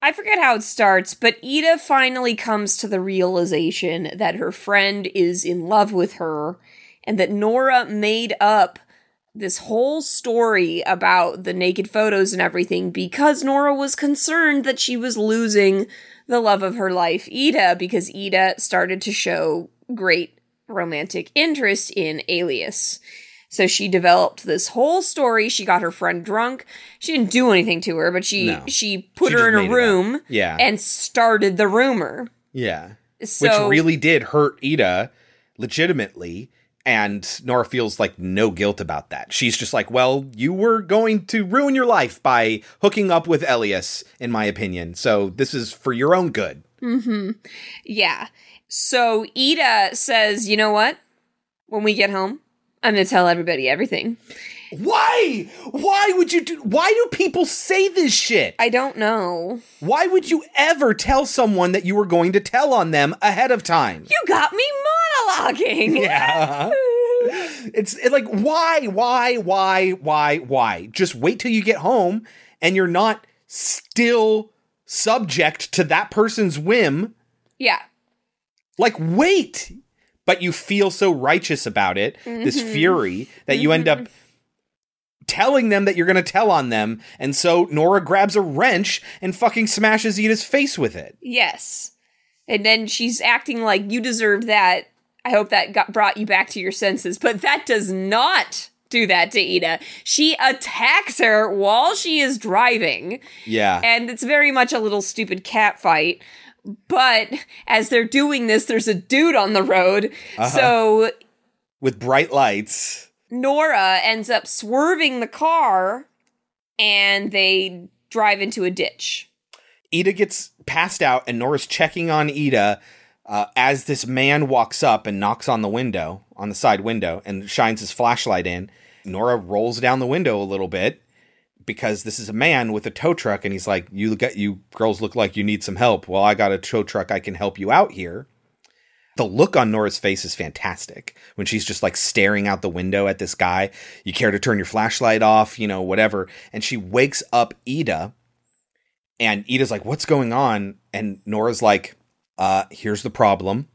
I forget how it starts, but Ida finally comes to the realization that her friend is in love with her and that Nora made up this whole story about the naked photos and everything because Nora was concerned that she was losing the love of her life, Ida, because Ida started to show great romantic interest in Elias. So she developed this whole story. She got her friend drunk. She didn't do anything to her, but she No. she put She her in a room Yeah. and started the rumor. Yeah. So Which really did hurt Ida legitimately. And Nora feels like no guilt about that. She's just like, well, you were going to ruin your life by hooking up with Elias, in my opinion. So this is for your own good. Mm-hmm. Yeah. So Ida says, you know what? When we get home, I'm gonna tell everybody everything. Why? Why would you do why do people say this shit? I don't know. Why would you ever tell someone that you were going to tell on them ahead of time? You got me monologuing. Yeah. It's it, like why, why, why, why, why? Just wait till you get home and you're not still subject to that person's whim. Yeah. Like wait. But you feel so righteous about it, this Mhm. fury, that you end up telling them that you're going to tell on them. And so Nora grabs a wrench and fucking smashes Ida's face with it. Yes. And then she's acting like you deserved that. I hope that got brought you back to your senses, but that does not do that to Ida. She attacks her while she is driving. Yeah. And it's very much a little stupid cat fight But as they're doing this, there's a dude on the road. Uh-huh. So With bright lights. Nora ends up swerving the car and they drive into a ditch. Ida gets passed out, and Nora's checking on Ida uh, as this man walks up and knocks on the window, on the side window, and shines his flashlight in. Nora rolls down the window a little bit because this is a man with a tow truck, and he's like, "You got you girls look like you need some help. Well, I got a tow truck. I can help you out here." The look on Nora's face is fantastic when she's just like staring out the window at this guy. You care to turn your flashlight off, you know, whatever. And she wakes up Ida, and Ida's like, What's going on? And Nora's like, uh, Here's the problem.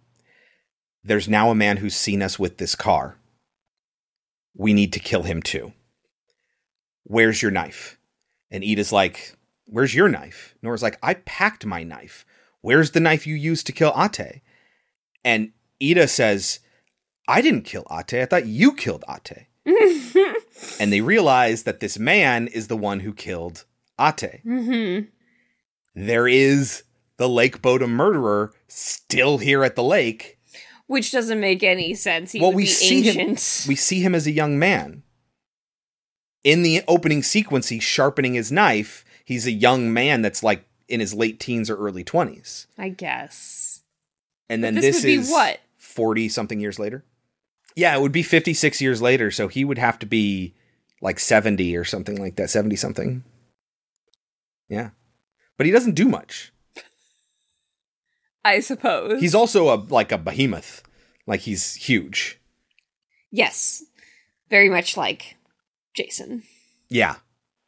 There's now a man who's seen us with this car. We need to kill him too. Where's your knife? And Ida's like, Where's your knife? Nora's like, I packed my knife. Where's the knife you used to kill Atte? And Ida says, I didn't kill Atte. I thought you killed Atte. and they realize that this man is the one who killed Atte. Mm-hmm. There is the Lake Bodom murderer still here at the lake. Which doesn't make any sense. He well, would we be see ancient. him. We see him as a young man. In the opening sequence, he's sharpening his knife. He's a young man that's like in his late teens or early twenties. I guess. And But then this this, be is what? forty something years later. Yeah, it would be fifty six years later. So he would have to be like seventy or something like that, seventy something. Yeah, but he doesn't do much. I suppose. He's also a like a behemoth, like he's huge. Yes. Very much like Jason. Yeah,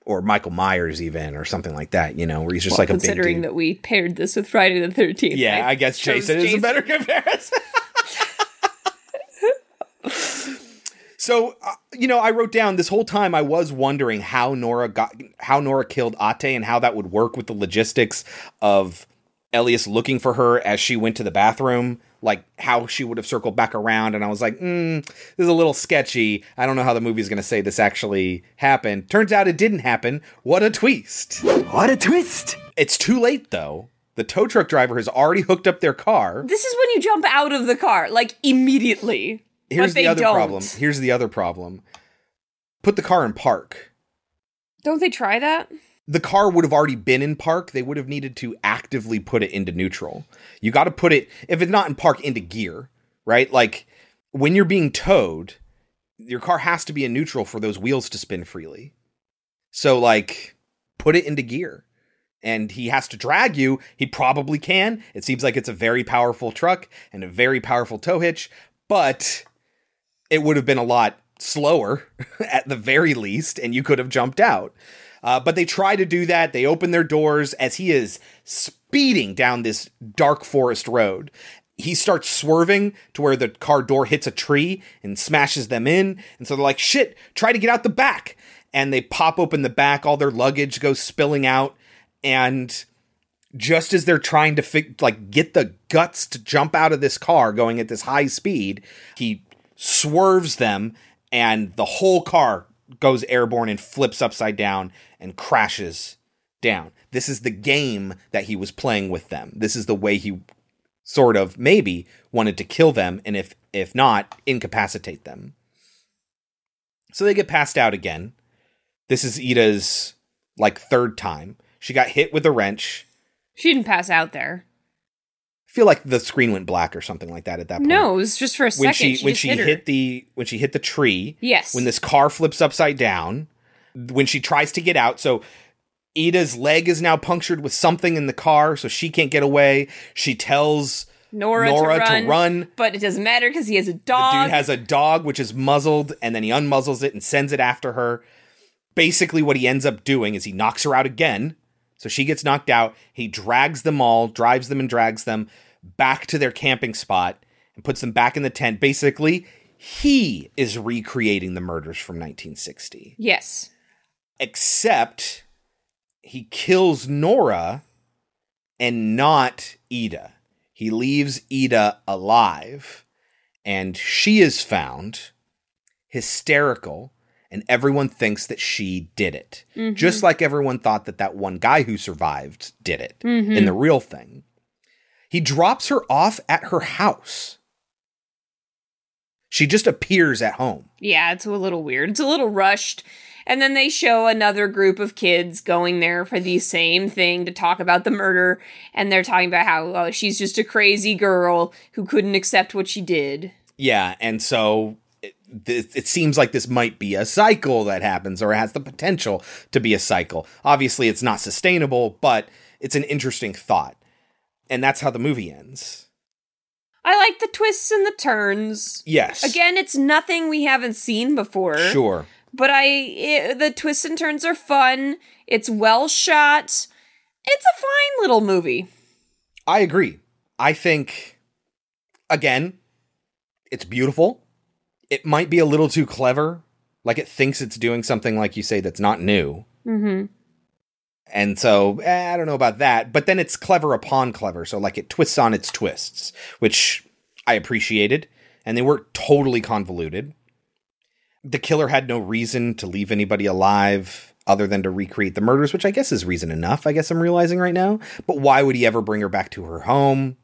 or Michael Myers even, or something like that. You know, where he's just Well, like a big considering that we paired this with Friday the Thirteenth. Yeah, I guess chose Jason is a better comparison. so, uh, you know, I wrote down this whole time I was wondering how Nora got how Nora killed Atte and how that would work with the logistics of Elias looking for her as she went to the bathroom, like how she would have circled back around. And I was like, mm, this is a little sketchy. I don't know how the movie's going to say this actually happened. Turns out it didn't happen. What a twist! What a twist! It's too late though. The tow truck driver has already hooked up their car. This is when you jump out of the car, like immediately. Here's but they the other don't. problem. Here's the other problem. Put the car in park. Don't they try that? The car would have already been in park. They would have needed to actively put it into neutral. You got to put it, if it's not in park, into gear, right? Like when you're being towed, your car has to be in neutral for those wheels to spin freely. So, like, put it into gear. And he has to drag you. He probably can. It seems like it's a very powerful truck and a very powerful tow hitch, but it would have been a lot slower at the very least, and you could have jumped out. Uh, but they try to do that. They open their doors as he is speeding down this dark forest road. He starts swerving to where the car door hits a tree and smashes them in. And so they're like, shit, try to get out the back. And they pop open the back, all their luggage goes spilling out. And just as they're trying to fig- like get the guts to jump out of this car going at this high speed, he swerves them and the whole car goes airborne and flips upside down and crashes down. This is the game that he was playing with them. This is the way he sort of maybe wanted to kill them and if if not incapacitate them. So they get passed out again. This is Ida's like third time. She got hit with a wrench. She didn't pass out there. I feel like the screen went black or something like that at that point. No, it was just for a second. when she, she when she hit, hit the when she hit the tree. Yes. When this car flips upside down, when she tries to get out, so Ida's leg is now punctured with something in the car, so she can't get away. She tells Nora, Nora to, to run, run. but it doesn't matter because he has a dog. the dog. dude has a dog which is muzzled, and then he unmuzzles it and sends it after her. Basically, what he ends up doing is he knocks her out again. So she gets knocked out. He drags them all, drives them and drags them back to their camping spot and puts them back in the tent. Basically, he is recreating the murders from 1960. yes. Except he kills Nora and not Ida. He leaves Ida alive, and she is found hysterical, and everyone thinks that she did it. Mhm. Just like everyone thought that that one guy who survived did it Mhm. in the real thing. He drops her off at her house. She just appears at home. Yeah, it's a little weird. It's a little rushed. And then they show another group of kids going there for the same thing to talk about the murder. And they're talking about how oh, she's just a crazy girl who couldn't accept what she did. Yeah, and so it, th- it seems like this might be a cycle that happens or has the potential to be a cycle. Obviously, it's not sustainable, but it's an interesting thought. And that's how the movie ends. I like the twists and the turns. Yes. Again, it's nothing we haven't seen before. Sure. But I it, the twists and turns are fun. It's well shot. It's a fine little movie. I agree. I think, again, it's beautiful. It might be a little too clever. Like it thinks it's doing something, like you say, that's not new. Mm-hmm. And so eh, I don't know about that, but then it's clever upon clever. So like it twists on its twists, which I appreciated, and they weren't totally convoluted. The killer had no reason to leave anybody alive other than to recreate the murders, which I guess is reason enough. I guess I'm realizing right now. But why would he ever bring her back to her home?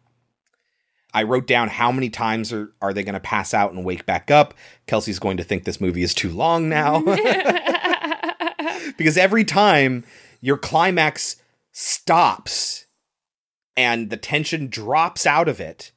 I wrote down how many times are, are they going to pass out and wake back up. Kelsey's going to think this movie is too long now. because every time your climax stops and the tension drops out of it,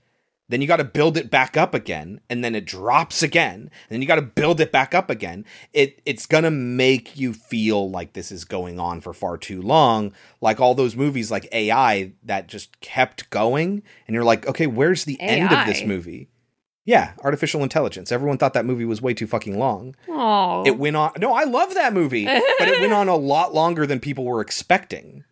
then you got to build it back up again and then it drops again and then you got to build it back up again it it's going to make you feel like this is going on for far too long like all those movies like AI that just kept going and you're like okay where's the end of this movie yeah artificial intelligence everyone thought that movie was way too fucking long Oh. it went on. No, I love that movie, but it went on a lot longer than people were expecting.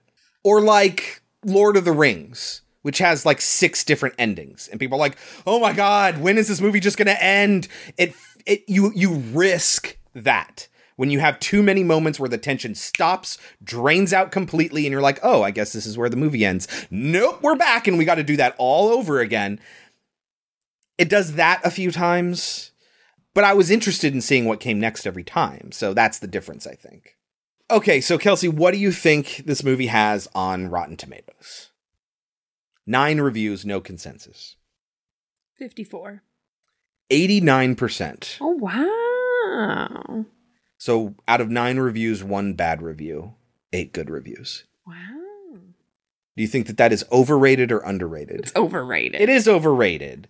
Or like Lord of the Rings, which has like six different endings, and people are like, "Oh my god, when is this movie just going to end?" It it you you risk that when you have too many moments where the tension stops, drains out completely, and you're like, "Oh, I guess this is where the movie ends." Nope, we're back, and we got to do that all over again. It does that a few times but I was interested in seeing what came next every time. So that's the difference, I think. Okay, so Kelsey, what do you think this movie has on Rotten Tomatoes? Nine reviews, no consensus. 54. 89%. Oh, wow. So out of nine reviews, one bad review, eight good reviews. Wow. Do you think that that is overrated or underrated? It's overrated. It is overrated.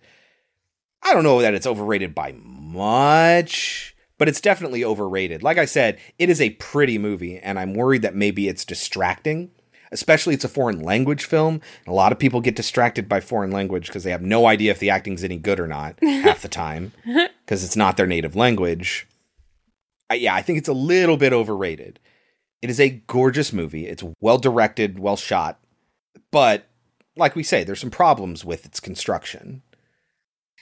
I don't know that it's overrated by much, but it's definitely overrated. Like I said, it is a pretty movie, and I'm worried that maybe it's distracting. Especially, it's a foreign language film. A lot of people get distracted by foreign language because they have no idea if the acting's any good or not half the time because it's not their native language. I, yeah, I think it's a little bit overrated. It is a gorgeous movie. It's well directed, well shot, but like we say, there's some problems with its construction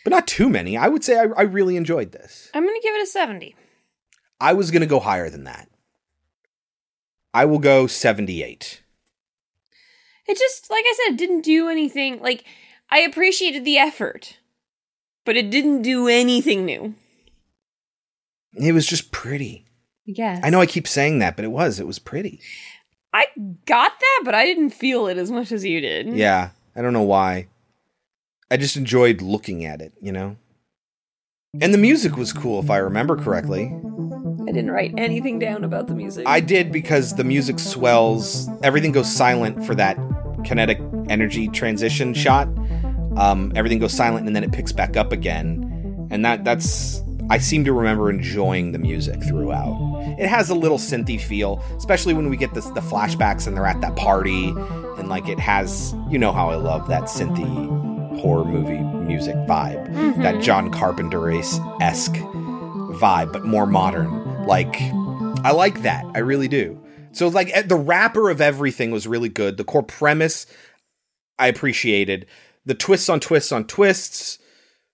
but not too many. I would say I, I really enjoyed this. I'm going to give it a 70. I was going to go higher than that. I will go 78. It just, like I said, didn't do anything. Like, I appreciated the effort, but it didn't do anything new. It was just pretty. Yes. I know I keep saying that, but it was. It was pretty. I got that, but I didn't feel it as much as you did. Yeah. I don't know why. I just enjoyed looking at it, you know? And the music was cool, if I remember correctly. I didn't write anything down about the music. I did because the music swells. Everything goes silent for that kinetic energy transition shot. Um, everything goes silent and then it picks back up again. And that that's I seem to remember enjoying the music throughout. It has a little synthy feel, especially when we get this, the flashbacks and they're at that party, and like it has, you know how I love that synthy horror movie music vibe, Mhm. that John Carpenter esque vibe, but more modern. Like, I like that. I really do. So, like, eh, the wrapper of everything was really good. The core premise, I appreciated. The twists on twists on twists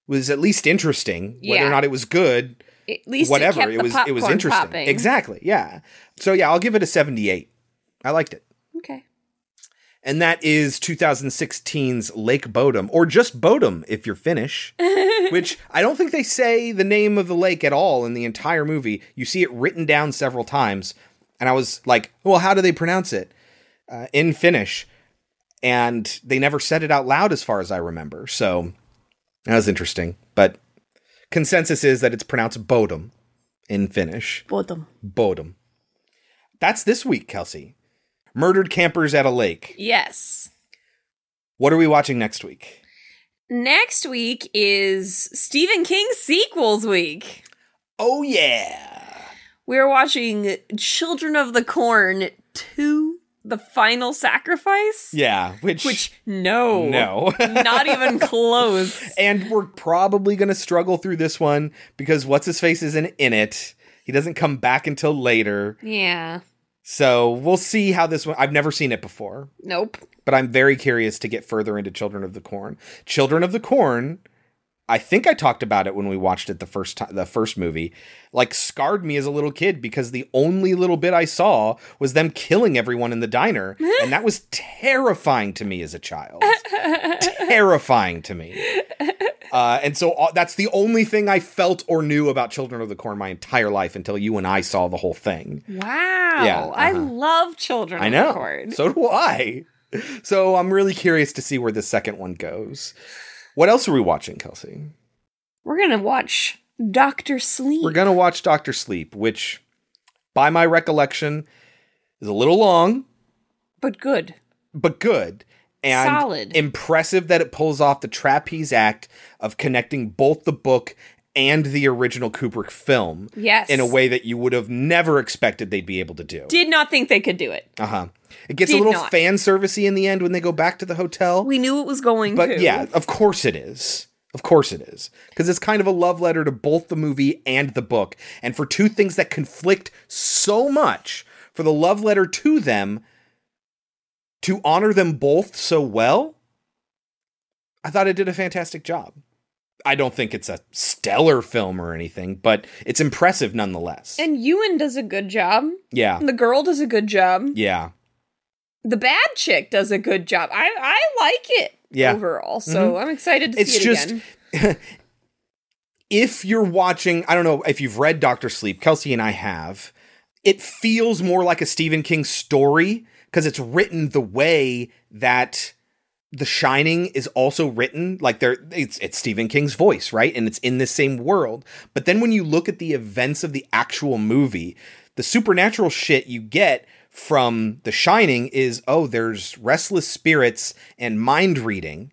was at least interesting. Whether Yeah. or not it was good, At least whatever. it, the was it was interesting. popping. Exactly. Yeah. So yeah, I'll give it a 78. I liked it. Okay. And that is 2016's Lake Bodom, or just Bodom if you're Finnish, which I don't think they say the name of the lake at all in the entire movie. You see it written down several times, and I was like, well, how do they pronounce it uh, in Finnish? and they never said it out loud as far as I remember. So that was interesting. But consensus is that it's pronounced Bodum in Finnish. Bodum. Bodum. That's this week, Kelsey. Murdered campers at a lake. Yes. What are we watching next week? Next week is Stephen King sequels week. Oh yeah. We're watching Children of the Corn 2 The Final Sacrifice. Yeah, which Which no. No. not even close. and we're probably going to struggle through this one because what's his face isn't in it. He doesn't come back until later. Yeah. So we'll see how this one. I've never seen it before, Nope. but I'm very curious to get further into Children of the Corn. Children of the Corn. I think I talked about it when we watched it the first time, the first movie. Like scarred me as a little kid because the only little bit I saw was them killing everyone in the diner, and that was terrifying to me as a child. terrifying to me. Uh, and so uh, that's the only thing I felt or knew about Children of the Corn my entire life until you and I saw the whole thing. Wow. Yeah, I uh-huh. love Children I of know. the Corn. So do I. So I'm really curious to see where the second one goes. What else are we watching, Kelsey? We're going to watch Doctor Sleep. We're gonna watch Doctor Sleep, which, by my recollection, is a little long, but good. but good and Solid. impressive that it pulls off the trapeze act of connecting both the book and the original Kubrick film Yes. in a way that you would have never expected they'd be able to do. Did not think they could do it. Uh huh. It gets a little not. fan servicey in the end when they go back to the hotel. We knew it was going but to. yeah, of course it is. Of course it is. Because it's kind of a love letter to both the movie and the book. And for two things that conflict so much, for the love letter to them, to honor them both so well, I thought it did a fantastic job. I don't think it's a stellar film or anything, but it's impressive nonetheless. And Ewan does a good job. yeah. The girl does a good job. Yeah. The bad chick does a good job. I I like it Yeah. overall. So Mhm. I'm excited to It's see it just- again. if you're watching, I don't know if you've read Doctor Sleep, Kelsey and I have, it feels more like a Stephen King story because it's written the way that The Shining is also written. Like there, it's it's Stephen King's voice, right? And it's in the same world. But then when you look at the events of the actual movie, the supernatural shit you get from The Shining is oh, there's restless spirits and mind reading.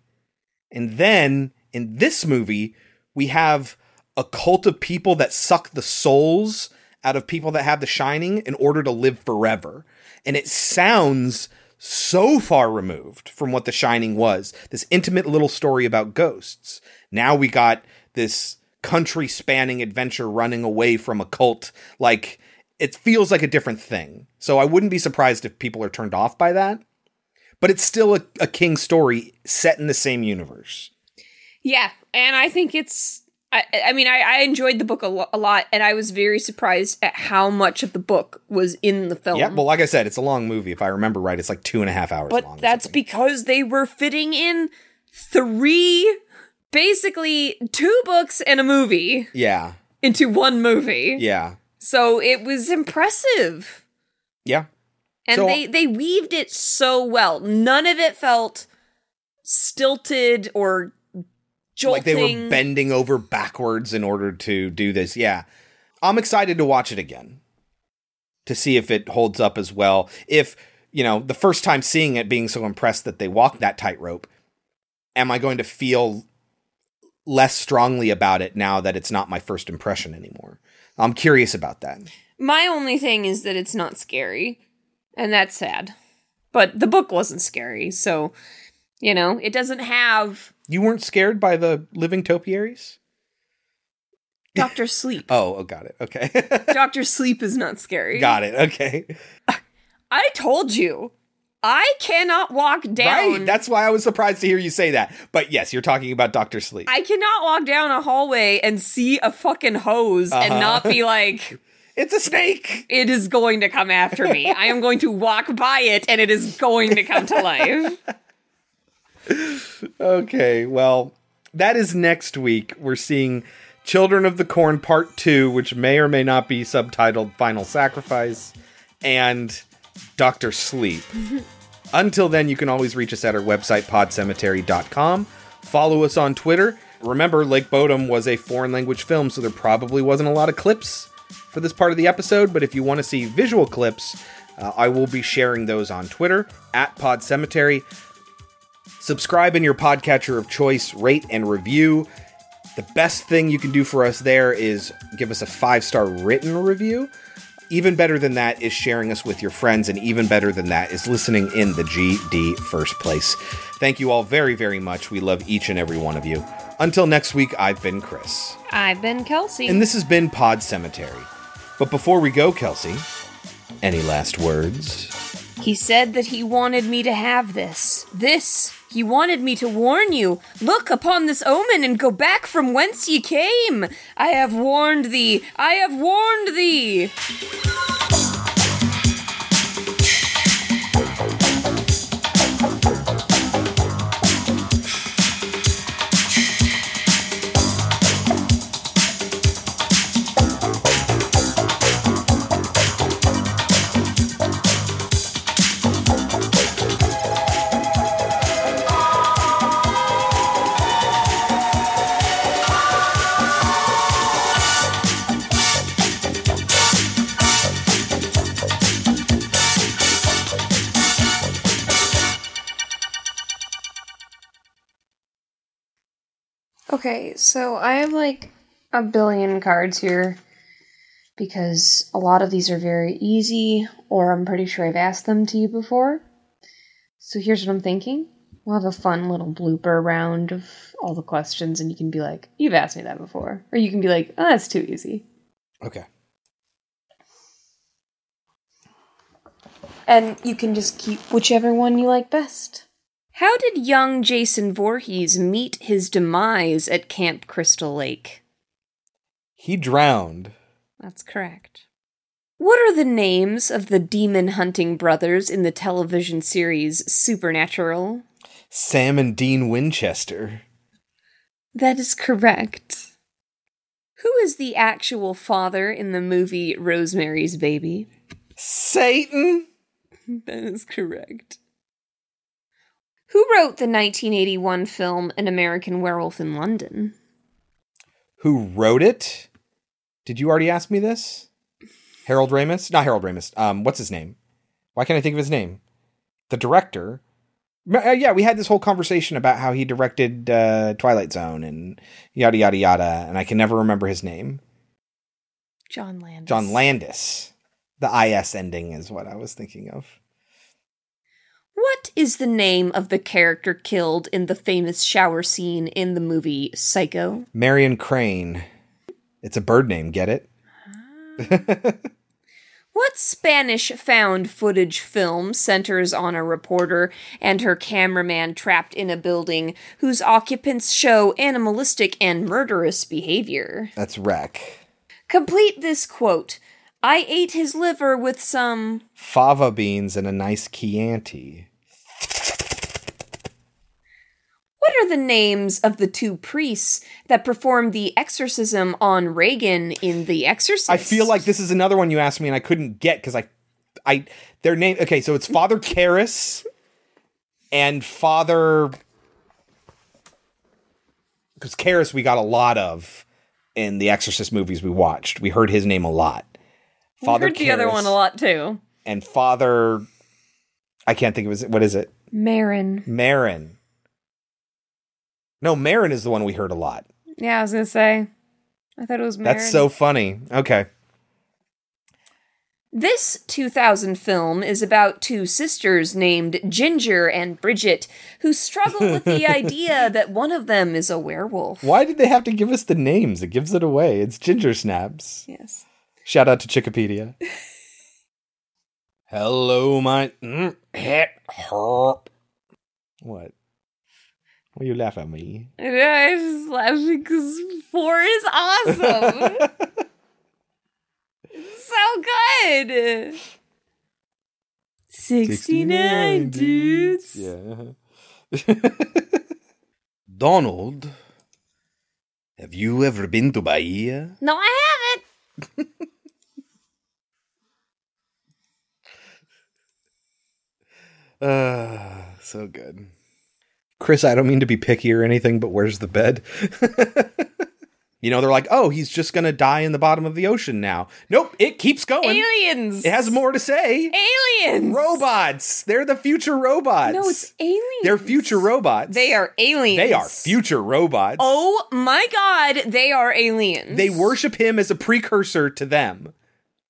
And then in this movie, we have a cult of people that suck the souls out of people that have the shining in order to live forever. And it sounds so far removed from what the shining was. This intimate little story about ghosts. Now we got this country spanning adventure running away from a cult. Like it feels like a different thing. So I wouldn't be surprised if people are turned off by that. But it's still a, a King story set in the same universe. Yeah, and I think it's. I, I mean, I, I enjoyed the book a, lo- a lot, and I was very surprised at how much of the book was in the film. Yeah, well, like I said, it's a long movie. If I remember right, it's like two and a half hours but long. that's because they were fitting in three, basically two books and a movie Yeah, into one movie. yeah, So it was impressive. yeah. And So- they they weaved it so well. None of it felt stilted or jolting. Like they were bending over backwards in order to do this. Yeah, I'm excited to watch it again to see if it holds up as well. If you know, the first time seeing it, being so impressed that they walked that tightrope, am I going to feel less strongly about it now that it's not my first impression anymore? I'm curious about that. My only thing is that it's not scary, and that's sad. But the book wasn't scary, so you know, it doesn't have You weren't scared by the living topiaries? Doctor Sleep. Oh, oh, got it. Okay. Doctor Sleep is not scary. got it. Okay. I told you. I cannot walk down. Right. That's why I was surprised to hear you say that. But yes, you're talking about Doctor Sleep. I cannot walk down a hallway and see a fucking hose and Uh-huh. not be like, it's a snake. It is going to come after me. I am going to walk by it and it is going to come to life. Okay, well, that is next week. We're seeing Children of the Corn Part 2, which may or may not be subtitled Final Sacrifice, and Doctor Sleep. Until then, you can always reach us at our website, podcemetery.com. Follow us on Twitter. Remember, Lake Bodom was a foreign language film, so there probably wasn't a lot of clips for this part of the episode, but if you want to see visual clips, uh, I will be sharing those on Twitter at Pod Cemetery. Subscribe in your podcatcher of choice, rate and review. The best thing you can do for us there is give us a five star written review. Even better than that is sharing us with your friends, and even better than that is listening in the GD first place. Thank you all very, very much. We love each and every one of you. Until next week, I've been Chris. I've been Kelsey. And this has been Pod Cemetery. But before we go, Kelsey, any last words? He said that he wanted me to have this. This. He wanted me to warn you. Look upon this omen and go back from whence ye came. I have warned thee. I have warned thee. Okay, so I have like a billion cards here because a lot of these are very easy, or I'm pretty sure I've asked them to you before. So here's what I'm thinking. We'll have a fun little blooper round of all the questions, and you can be like, You've asked me that before. Or you can be like, Oh, that's too easy. Okay. And you can just keep whichever one you like best. How did young Jason Voorhees meet his demise at Camp Crystal Lake? He drowned. That's correct. What are the names of the demon hunting brothers in the television series Supernatural? Sam and Dean Winchester. That is correct. Who is the actual father in the movie Rosemary's Baby? Satan? that is correct. Who wrote the 1981 film An American Werewolf in London? Who wrote it? Did you already ask me this? Harold Ramis? Not Harold Ramis. Um, what's his name? Why can't I think of his name? The director. Uh, yeah, we had this whole conversation about how he directed uh, Twilight Zone and yada yada yada, and I can never remember his name. John Landis. John Landis. The IS ending is what I was thinking of. What is the name of the character killed in the famous shower scene in the movie Psycho? Marion Crane. It's a bird name, get it? Ah. What Spanish found footage film centers on a reporter and her cameraman trapped in a building whose occupants show animalistic and murderous behavior? That's REC. Complete this quote I ate his liver with some. Fava beans and a nice Chianti. What are the names of the two priests that performed the exorcism on Regan in The Exorcist? I feel like this is another one you asked me and I couldn't get because I, I, their name. Okay, so it's Father Karras and Father, because Karras we got a lot of in the Exorcist movies we watched. We heard his name a lot. Father I heard the other one a lot too. And Father, I can't think of his. What is it? Merrin. Merrin. No, Merrin is the one we heard a lot. Yeah, I was gonna say. I thought it was Merrin. That's so funny. Okay. This 2000 film is about two sisters named Ginger and Bridget who struggle with the idea that one of them is a werewolf. Why did they have to give us the names? It gives it away. It's Ginger Snaps. Yes. Shout out to Chickapedia. Hello, my. Mm, what? Why you laugh at me? Yeah, I just laughing because four is awesome. so good. 69, 69 dudes. Yeah. Donald, have you ever been to Bahia? No, I haven't. Uh, so good. Chris, I don't mean to be picky or anything, but where's the bed? you know, they're like, oh, he's just going to die in the bottom of the ocean now. Nope, it keeps going. Aliens. It has more to say. Aliens. Robots. They're the future robots. No, it's aliens. They're future robots. They are aliens. They are future robots. Oh my god, they are aliens. They worship him as a precursor to them.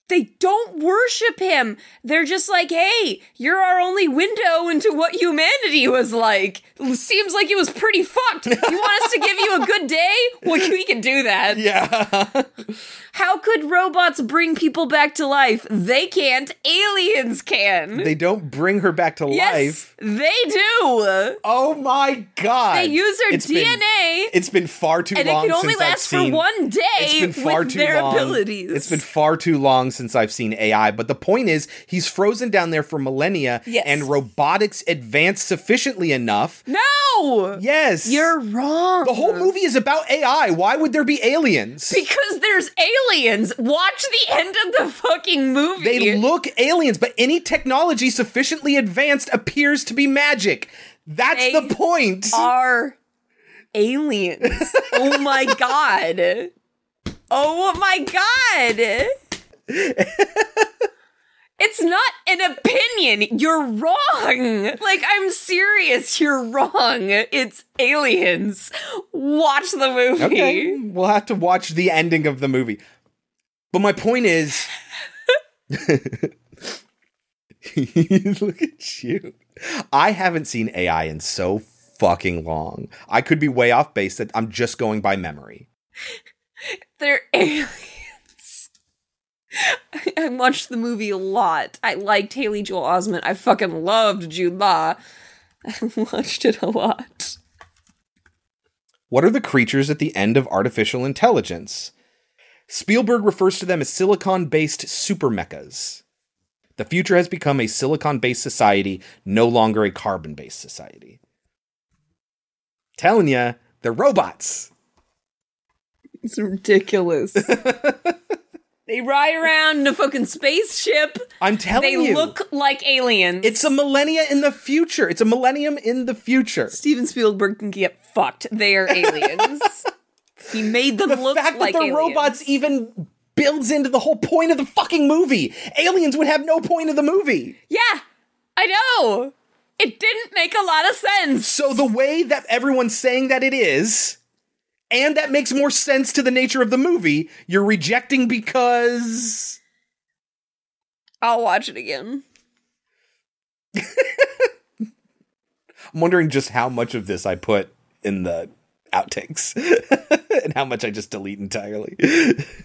They don't worship him. They're just like, hey, you're our only window into what humanity was like. Seems like it was pretty fucked. You want us to give you a good day? Well, we can do that. Yeah. How could robots bring people back to life? They can't. Aliens can. They don't bring her back to yes, life. They do. Oh my god. They use her It's DNA. been- it's been far too and it can only last for one day It's been far too their long. abilities. It's been far too long since I've seen AI, but the point is he's frozen down there for millennia Yes. and robotics advanced sufficiently enough. No! Yes. You're wrong. The whole movie is about AI. Why would there be aliens? Because there's aliens. Watch the end of the fucking movie. They look aliens, but any technology sufficiently advanced appears to be magic. That's They the point. are aliens. oh my god. Oh my god. It's not an opinion. You're wrong. Like, I'm serious. You're wrong. It's aliens. Watch the movie. Okay, we'll have to watch the ending of the movie. But my point is, look at you. I haven't seen AI in so fucking long. I could be way off base. That I'm just going by memory. They're aliens. I, I watched the movie a lot. I liked Haley Joel Osment. I fucking loved Jude Law. I watched it a lot. What are the creatures at the end of artificial intelligence? Spielberg refers to them as silicon based super mechas. The future has become a silicon based society, no longer a carbon based society. Telling ya, they're robots. It's ridiculous. they ride around in a fucking spaceship. I'm telling they you. They look like aliens. It's a millennia in the future. It's a millennium in the future. Steven Spielberg can get fucked. They are aliens. he made them The look fact like that the aliens. robots even builds into the whole point of the fucking movie. Aliens would have no point of the movie. Yeah, I know. It didn't make a lot of sense. So the way that everyone's saying that it is, and that makes more sense to the nature of the movie, you're rejecting because I'll watch it again. I'm wondering just how much of this I put in the outtakes and how much I just delete entirely.